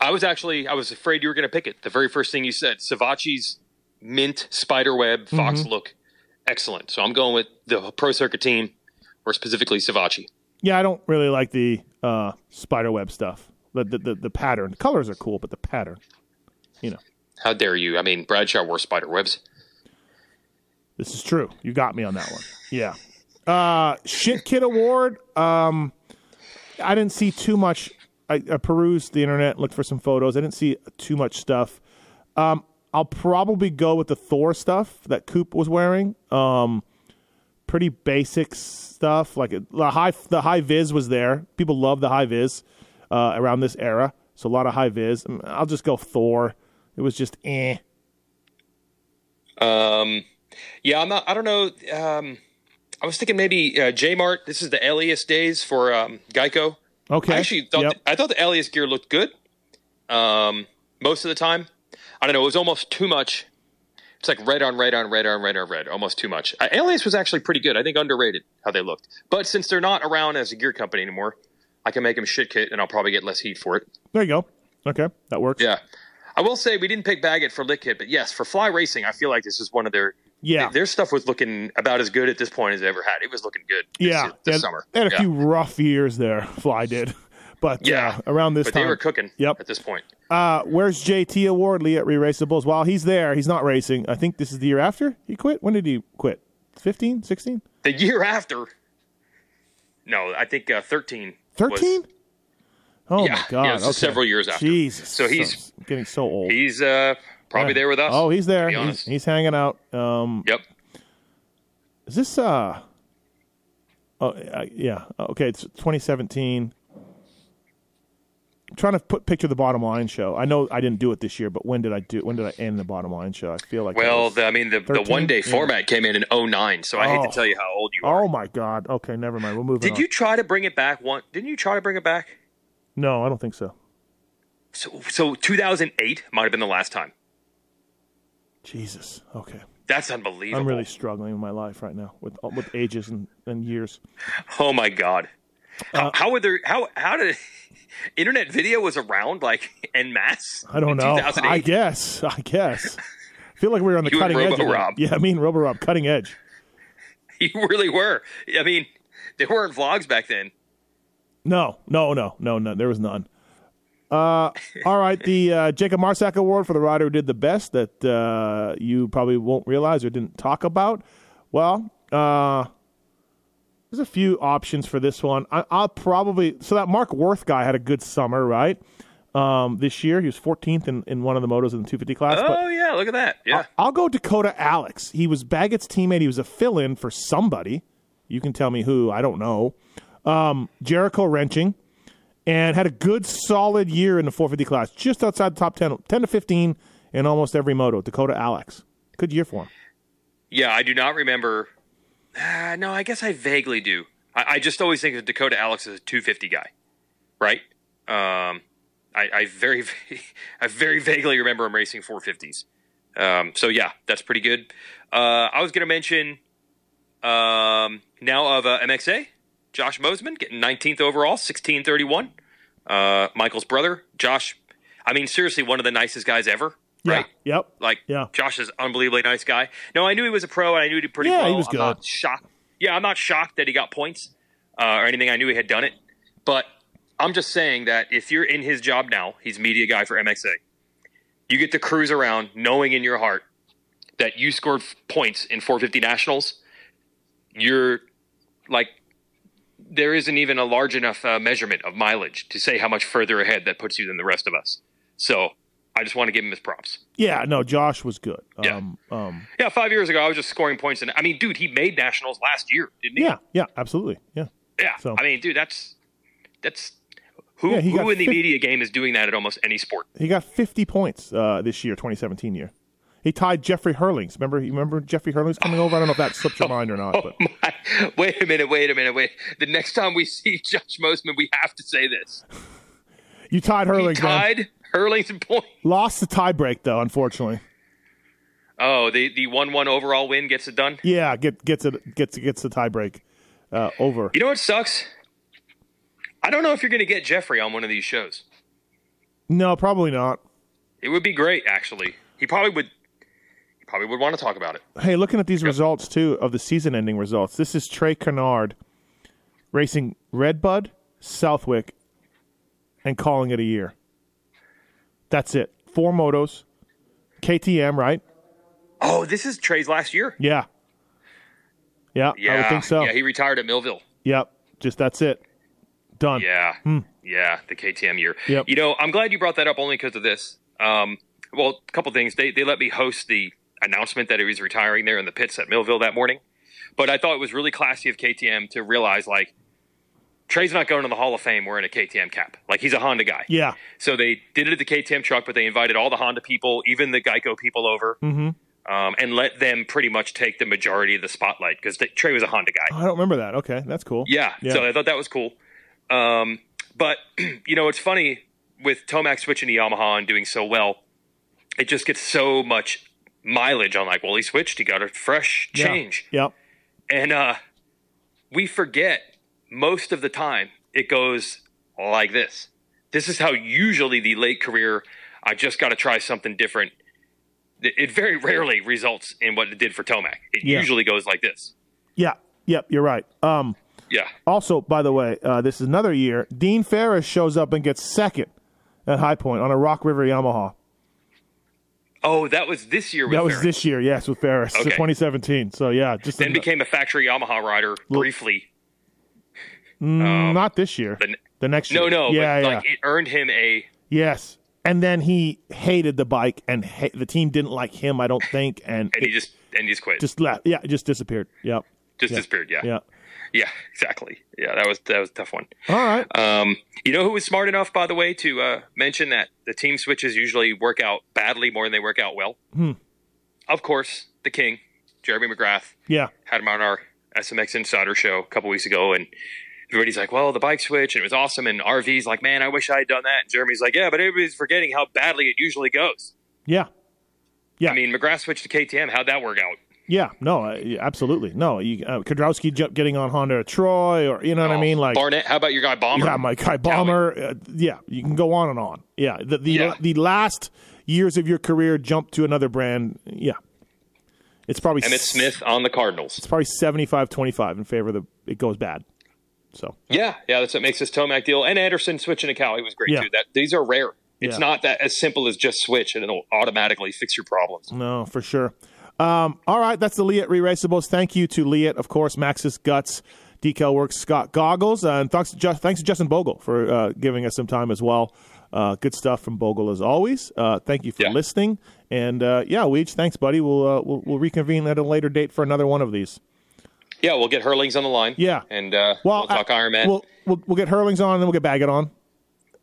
I was actually I was afraid you were going to pick it. The very first thing you said, Savatgy's mint spiderweb fox Mhm. look, excellent. So I'm going with the pro circuit team, or specifically Savatgy. Yeah, I don't really like the uh, spiderweb stuff. The, the the the pattern. The colors are cool, but the pattern. You know, How dare you? I mean, Bradshaw wore spider webs. this is true. You got me on that one. Yeah. Uh, Shit Kid Award. Um, I didn't see too much. I, I perused the internet, looked for some photos. I didn't see too much stuff. Um, I'll probably go with the Thor stuff that Coop was wearing. Um, pretty basic stuff. Like the high, the high vis was there. People love the high vis uh, around this era, so a lot of high vis. Mm, I'll just go Thor. It was just eh. Um, yeah, I'm not. I don't know. Um, I was thinking maybe uh, J Mart. This is the Alias days for um, Geico. Okay. I actually thought Yep. I thought the Alias gear looked good. Um, most of the time, I don't know. It was almost too much. It's like red on red on red on red on red, almost too much. Uh, Alias was actually pretty good. I think underrated how they looked. But since they're not around as a gear company anymore, I can make them shit kit, and I'll probably get less heat for it. There you go. Okay, that works. Yeah. I will say we didn't pick Baggett for Lit Kit, but yes, for Fly Racing, I feel like this is one of their Yeah. Their stuff was looking about as good at this point as they ever had. It was looking good. This, Yeah, this they had, summer. They had a Yeah. few rough years there. Fly did, but Yeah. uh, around this but time, they were cooking. Yep. At this point, Uh, where's JT Award, Leatt Re-Raceables? While he's there, he's not racing. I think this is the year after he quit. When did he quit? 15, 16? the year after. No, I think uh, thirteen. 13? Oh Yeah, my god. yeah, okay. several years after. Jesus. So he's- I'm getting so old. He's uh, probably Yeah. there with us. Oh, he's there. He's, he's hanging out. Um, Yep. Is this uh? Oh uh, yeah. Okay, it's 2017. I'm trying to put picture the bottom line show. I know I didn't do it this year, but when did I do? When did I end the bottom line show? I feel like Well, the, I mean, the, the one day Yeah. format came in in 09, so I hate Oh. to tell you how old you are. Oh my god. Okay, never mind. We'll move on. Did on. you try to bring it back? One? Didn't you try to bring it back? No, I don't think so. So, so 2008 might have been the last time. Jesus. Okay. That's unbelievable. I'm really struggling in my life right now with with ages and, and years. Oh my god. Uh, How, how were there? How how did internet video was around like en masse? I don't know. 2008? I guess. I guess. I feel like we were on the You cutting edge. of Robo it. Rob. Yeah, I mean Robo Rob, cutting edge. You really were. I mean, there weren't vlogs back then. No, no, no, no, no. There was none. Uh, all right, the uh, Jacob Marsack Award for the rider who did the best that uh, you probably won't realize or didn't talk about. Well, uh, there's a few options for this one. I, I'll probably so that Mark Worth guy had a good summer, right? Um, this year he was 14th in, in one of the motos in the 250 class. but Oh yeah, look at that. Yeah. I'll go Dakota Alix. He was Baggett's teammate. He was a fill in for somebody. You can tell me who. I don't know. Um, Jericho Wrenching and had a good, solid year in the 450 class, just outside the top 10, 10 to 15 in almost every moto. Dakota Alix. Good year for him. Yeah, I do not remember. Uh, no, I guess I vaguely do. I, I just always think of Dakota Alix as a 250 guy, right? Um, I, I very, I very vaguely remember him racing 450s. Um, so yeah, that's pretty good. Uh, I was going to mention um, now of uh, MXA, Josh Mosiman getting 19th overall, 1631. Uh, Michael's brother, Josh. I mean, seriously, one of the nicest guys ever. Right? Yeah. Yep. Like, Yeah. Josh is an unbelievably nice guy. No, I knew he was a pro, and I knew he did pretty Yeah, well. he was I'm good. not shocked. Yeah, I'm not shocked that he got points uh, or anything. I knew he had done it, but I'm just saying that if you're in his job now, he's media guy for MXA. You get to cruise around knowing in your heart that you scored points in 450 nationals. You're like, there isn't even a large enough uh, measurement of mileage to say how much further ahead that puts you than the rest of us. So I just want to give him his props. Yeah, no, Josh was good. Yeah. Um, um, Yeah, five years ago, I was just scoring points. And I mean, dude, he made nationals last year, didn't he? yeah, yeah, absolutely. Yeah. Yeah. So- I mean, dude, that's that's who Yeah, who in the media game is doing that at almost any sport. He got 50 points uh, this year, 2017 year. He tied Jeffrey Herlings. Remember, you remember Jeffrey Herlings coming over? I don't know if that slipped your mind or not, but My, wait a minute, wait a minute, wait. The next time we see Josh Mosiman, we have to say this. you tied He Herlings. man. tied Herlings in point. Lost the tiebreak though, unfortunately. Oh, the the one one overall win gets it done. Yeah, get, gets it gets gets the tiebreak uh, over. You know what sucks? I don't know if you're going to get Jeffrey on one of these shows. No, probably not. It would be great, actually. He probably would. Probably would want to talk about it. Hey, looking at these results too of the season-ending results. This is Trey Canard racing Redbud, Southwick, and calling it a year. That's it. Four motos, KTM, right? Oh, this is Trey's last year. Yeah. Yeah, Yeah, I would think so. Yeah, he retired at Millville. Yep. Just that's it. Done. Yeah, yeah, the KTM year. Yep. You know, I'm glad you brought that up only because of this. Um, well, a couple things. They they let me host the announcement that he was retiring there in the pits at Millville that morning, but I thought it was really classy of KTM to realize like Trey's not going to the Hall of Fame wearing a KTM cap. Like he's a Honda guy. Yeah. So they did it at the KTM truck, but they invited all the Honda people, even the Geico people over, Mhm. um, and let them pretty much take the majority of the spotlight because Trey was a Honda guy. I don't remember that. Okay, that's cool. Yeah, Yeah. so I thought that was cool. Um, but you know, it's funny with Tomac switching to Yamaha and doing so well. It just gets so much mileage on like, well, he switched, he got a fresh Yeah. change, Yep. and uh, we forget most of the time it goes like this. This is how usually the late career. I just got to try something different. It it very rarely results in what it did for Tomac. It Yeah. usually goes like this. Yeah. Yep. You're right. Um. Yeah. Also, by the way, uh, this is another year. Dean Ferris shows up and gets second at High Point on a Rock River Yamaha. Oh, that was this year. With that was Ferris. this year, yes, with Ferris, so Okay. 2017. So yeah, just then became a factory Yamaha rider briefly. Mm, not this year. The, The next year. no, no, yeah, but yeah, like it earned him a. yes. And then he hated the bike, and ha- the team didn't like him. I don't think, and, And he just and he just quit. just left. Yeah, it just disappeared. Yep. Just disappeared. Yeah. Yeah. Yeah. Exactly. Yeah. That was that was a tough one. All right. Um, you know who was smart enough, by the way, to uh, mention that the team switches usually work out badly more than they work out well. Hmm. Of course, the king, Jeremy McGrath, Yeah. had him on our SMX Insider show a couple weeks ago, and everybody's like, "Well, the bike switch, and it was awesome." And RV's like, "Man, I wish I had done that." And Jeremy's like, "Yeah, but everybody's forgetting how badly it usually goes." Yeah. Yeah. I mean, McGrath switched to KTM. How'd that work out? Yeah. No. Absolutely. No. You, uh, Kiedrowski getting on Honda Troy, or you know what I mean? Like Barnett. How about your guy Bomber? Yeah, my guy Bomber. Uh, yeah, you can go on and on. Yeah, the the, Yeah. the last years of your career jump to another brand. Yeah, it's probably Emmett s- Smith on the Cardinals. It's probably 75-25 in favor of the. It goes bad. So Yeah, yeah, that's what makes this Tomac deal. And Anderson switching to Cal, he was great Yeah. too. That these are rare. It's Yeah. not that as simple as just switch and it'll automatically fix your problems. no, for sure. Um, all right, that's the Leatt Re-Raceables. Thank you to Leatt, of course, Maxxis Guts, Decal Works, Scott Goggles, uh, and thanks to, Ju- thanks to Justin Bogle for uh, giving us some time as well. Uh, good stuff from Bogle as always. Uh, thank you for Yeah. listening, and uh, yeah, Weege, thanks, buddy. We'll, uh, we'll we'll reconvene at a later date for another one of these. Yeah, we'll get Herlings on the line. Yeah. and uh, Well, we'll talk uh, Iron Man. We'll, we'll we'll get Herlings on, and then we'll get Baggett on.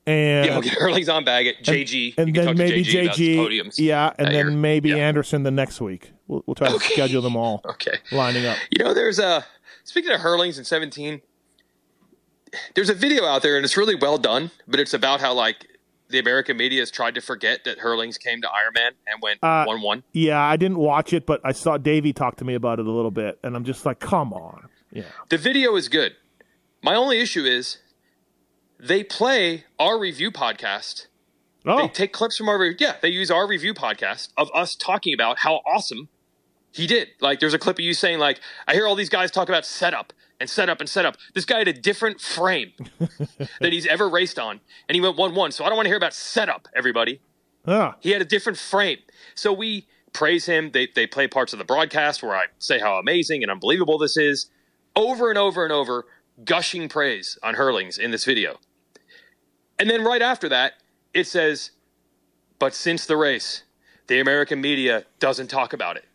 And yeah, we'll get Herlings on Baggett, JG, and you can then talk to maybe JG, JG, podiums. yeah, and then year. maybe Yeah. Anderson the next week. We'll, we'll try to Okay. schedule them all Okay. lining up. You know, there's a speaking of Herlings in 17. There's a video out there, and it's really well done, but it's about how like the American media has tried to forget that Herlings came to Ironman and went Uh, one one. Yeah, I didn't watch it, but I saw Davey talk to me about it a little bit, and I'm just like, come on. Yeah. The video is good. My only issue is they play our review podcast. They Oh, take clips from our re- yeah. They use our review podcast of us talking about how awesome he did. Like, there's a clip of you saying like, "I hear all these guys talk about setup and setup and setup." This guy had a different frame than he's ever raced on, and he went one one. So I don't want to hear about setup, everybody. yeah. He had a different frame. So we praise him. They, they play parts of the broadcast where I say how amazing and unbelievable this is over and over and over, gushing praise on Herlings in this video. And then right after that, it says, but since the race, the American media doesn't talk about it.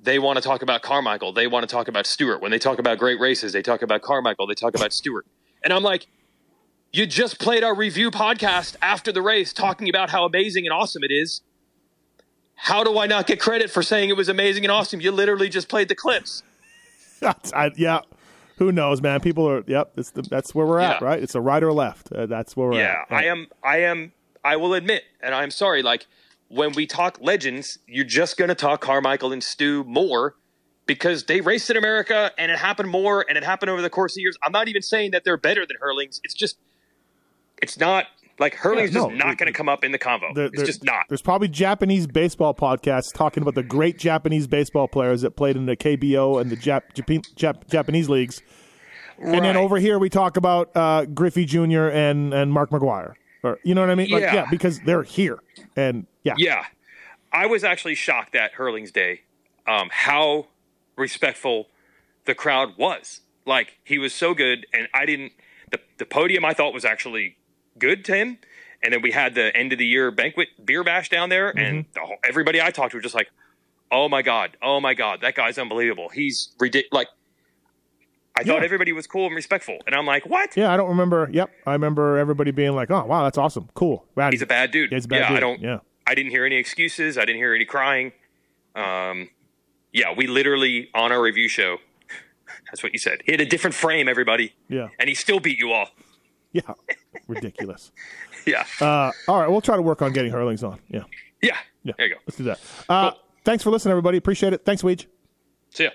They want to talk about Carmichael. They want to talk about Stewart. When they talk about great races, they talk about Carmichael. They talk about Stewart. And I'm like, you just played our review podcast after the race talking about how amazing and awesome it is. How do I not get credit for saying it was amazing and awesome? You literally just played the clips. I, yeah. Who knows, man? People are, yep, it's the, that's where we're at, right? It's a right or left. Uh, that's where we're at. Yeah, at. I am. I am. I will admit, and I'm sorry. Like when we talk legends, you're just going to talk Carmichael and Stu more because they raced in America and it happened more and it happened over the course of years. I'm not even saying that they're better than Herlings. It's just, it's not like Herlings no, is not going to come up in the convo. There- it's there- just not. There's probably Japanese baseball podcasts talking about the great Japanese baseball players that played in the KBO and the Jap- Japan- Jap- Japanese leagues. And then over here we talk about uh, Griffey Jr. and and Mark McGwire. Or you know what I mean? Like, Yeah. yeah, because they're here. And yeah. Yeah, I was actually shocked at Herlings' day, um, how respectful the crowd was. Like he was so good, and I didn't. The the podium I thought was actually good to him, and then we had the end of the year banquet beer bash down there, and the whole, everybody I talked to was just like, "Oh my god, oh my god, that guy's unbelievable. He's ridiculous." Like. I thought Yeah. everybody was cool and respectful, and I'm like, "What? Yeah, I don't remember. Yep, I remember everybody being like, "Oh, wow, that's awesome, cool." Rowdy. He's a bad dude." Yeah, he's a bad yeah, dude. I don't. Yeah, I didn't hear any excuses. I didn't hear any crying. Um, yeah, we literally on our review show. That's what you said. He had a different frame, everybody, yeah, and he still beat you all. yeah. Ridiculous. Yeah, Uh, all right, we'll try to work on getting Herlings on. Yeah, yeah. yeah. There you go. Let's do that. Uh, Thanks for listening, everybody. Appreciate it. Thanks, Weege. See ya.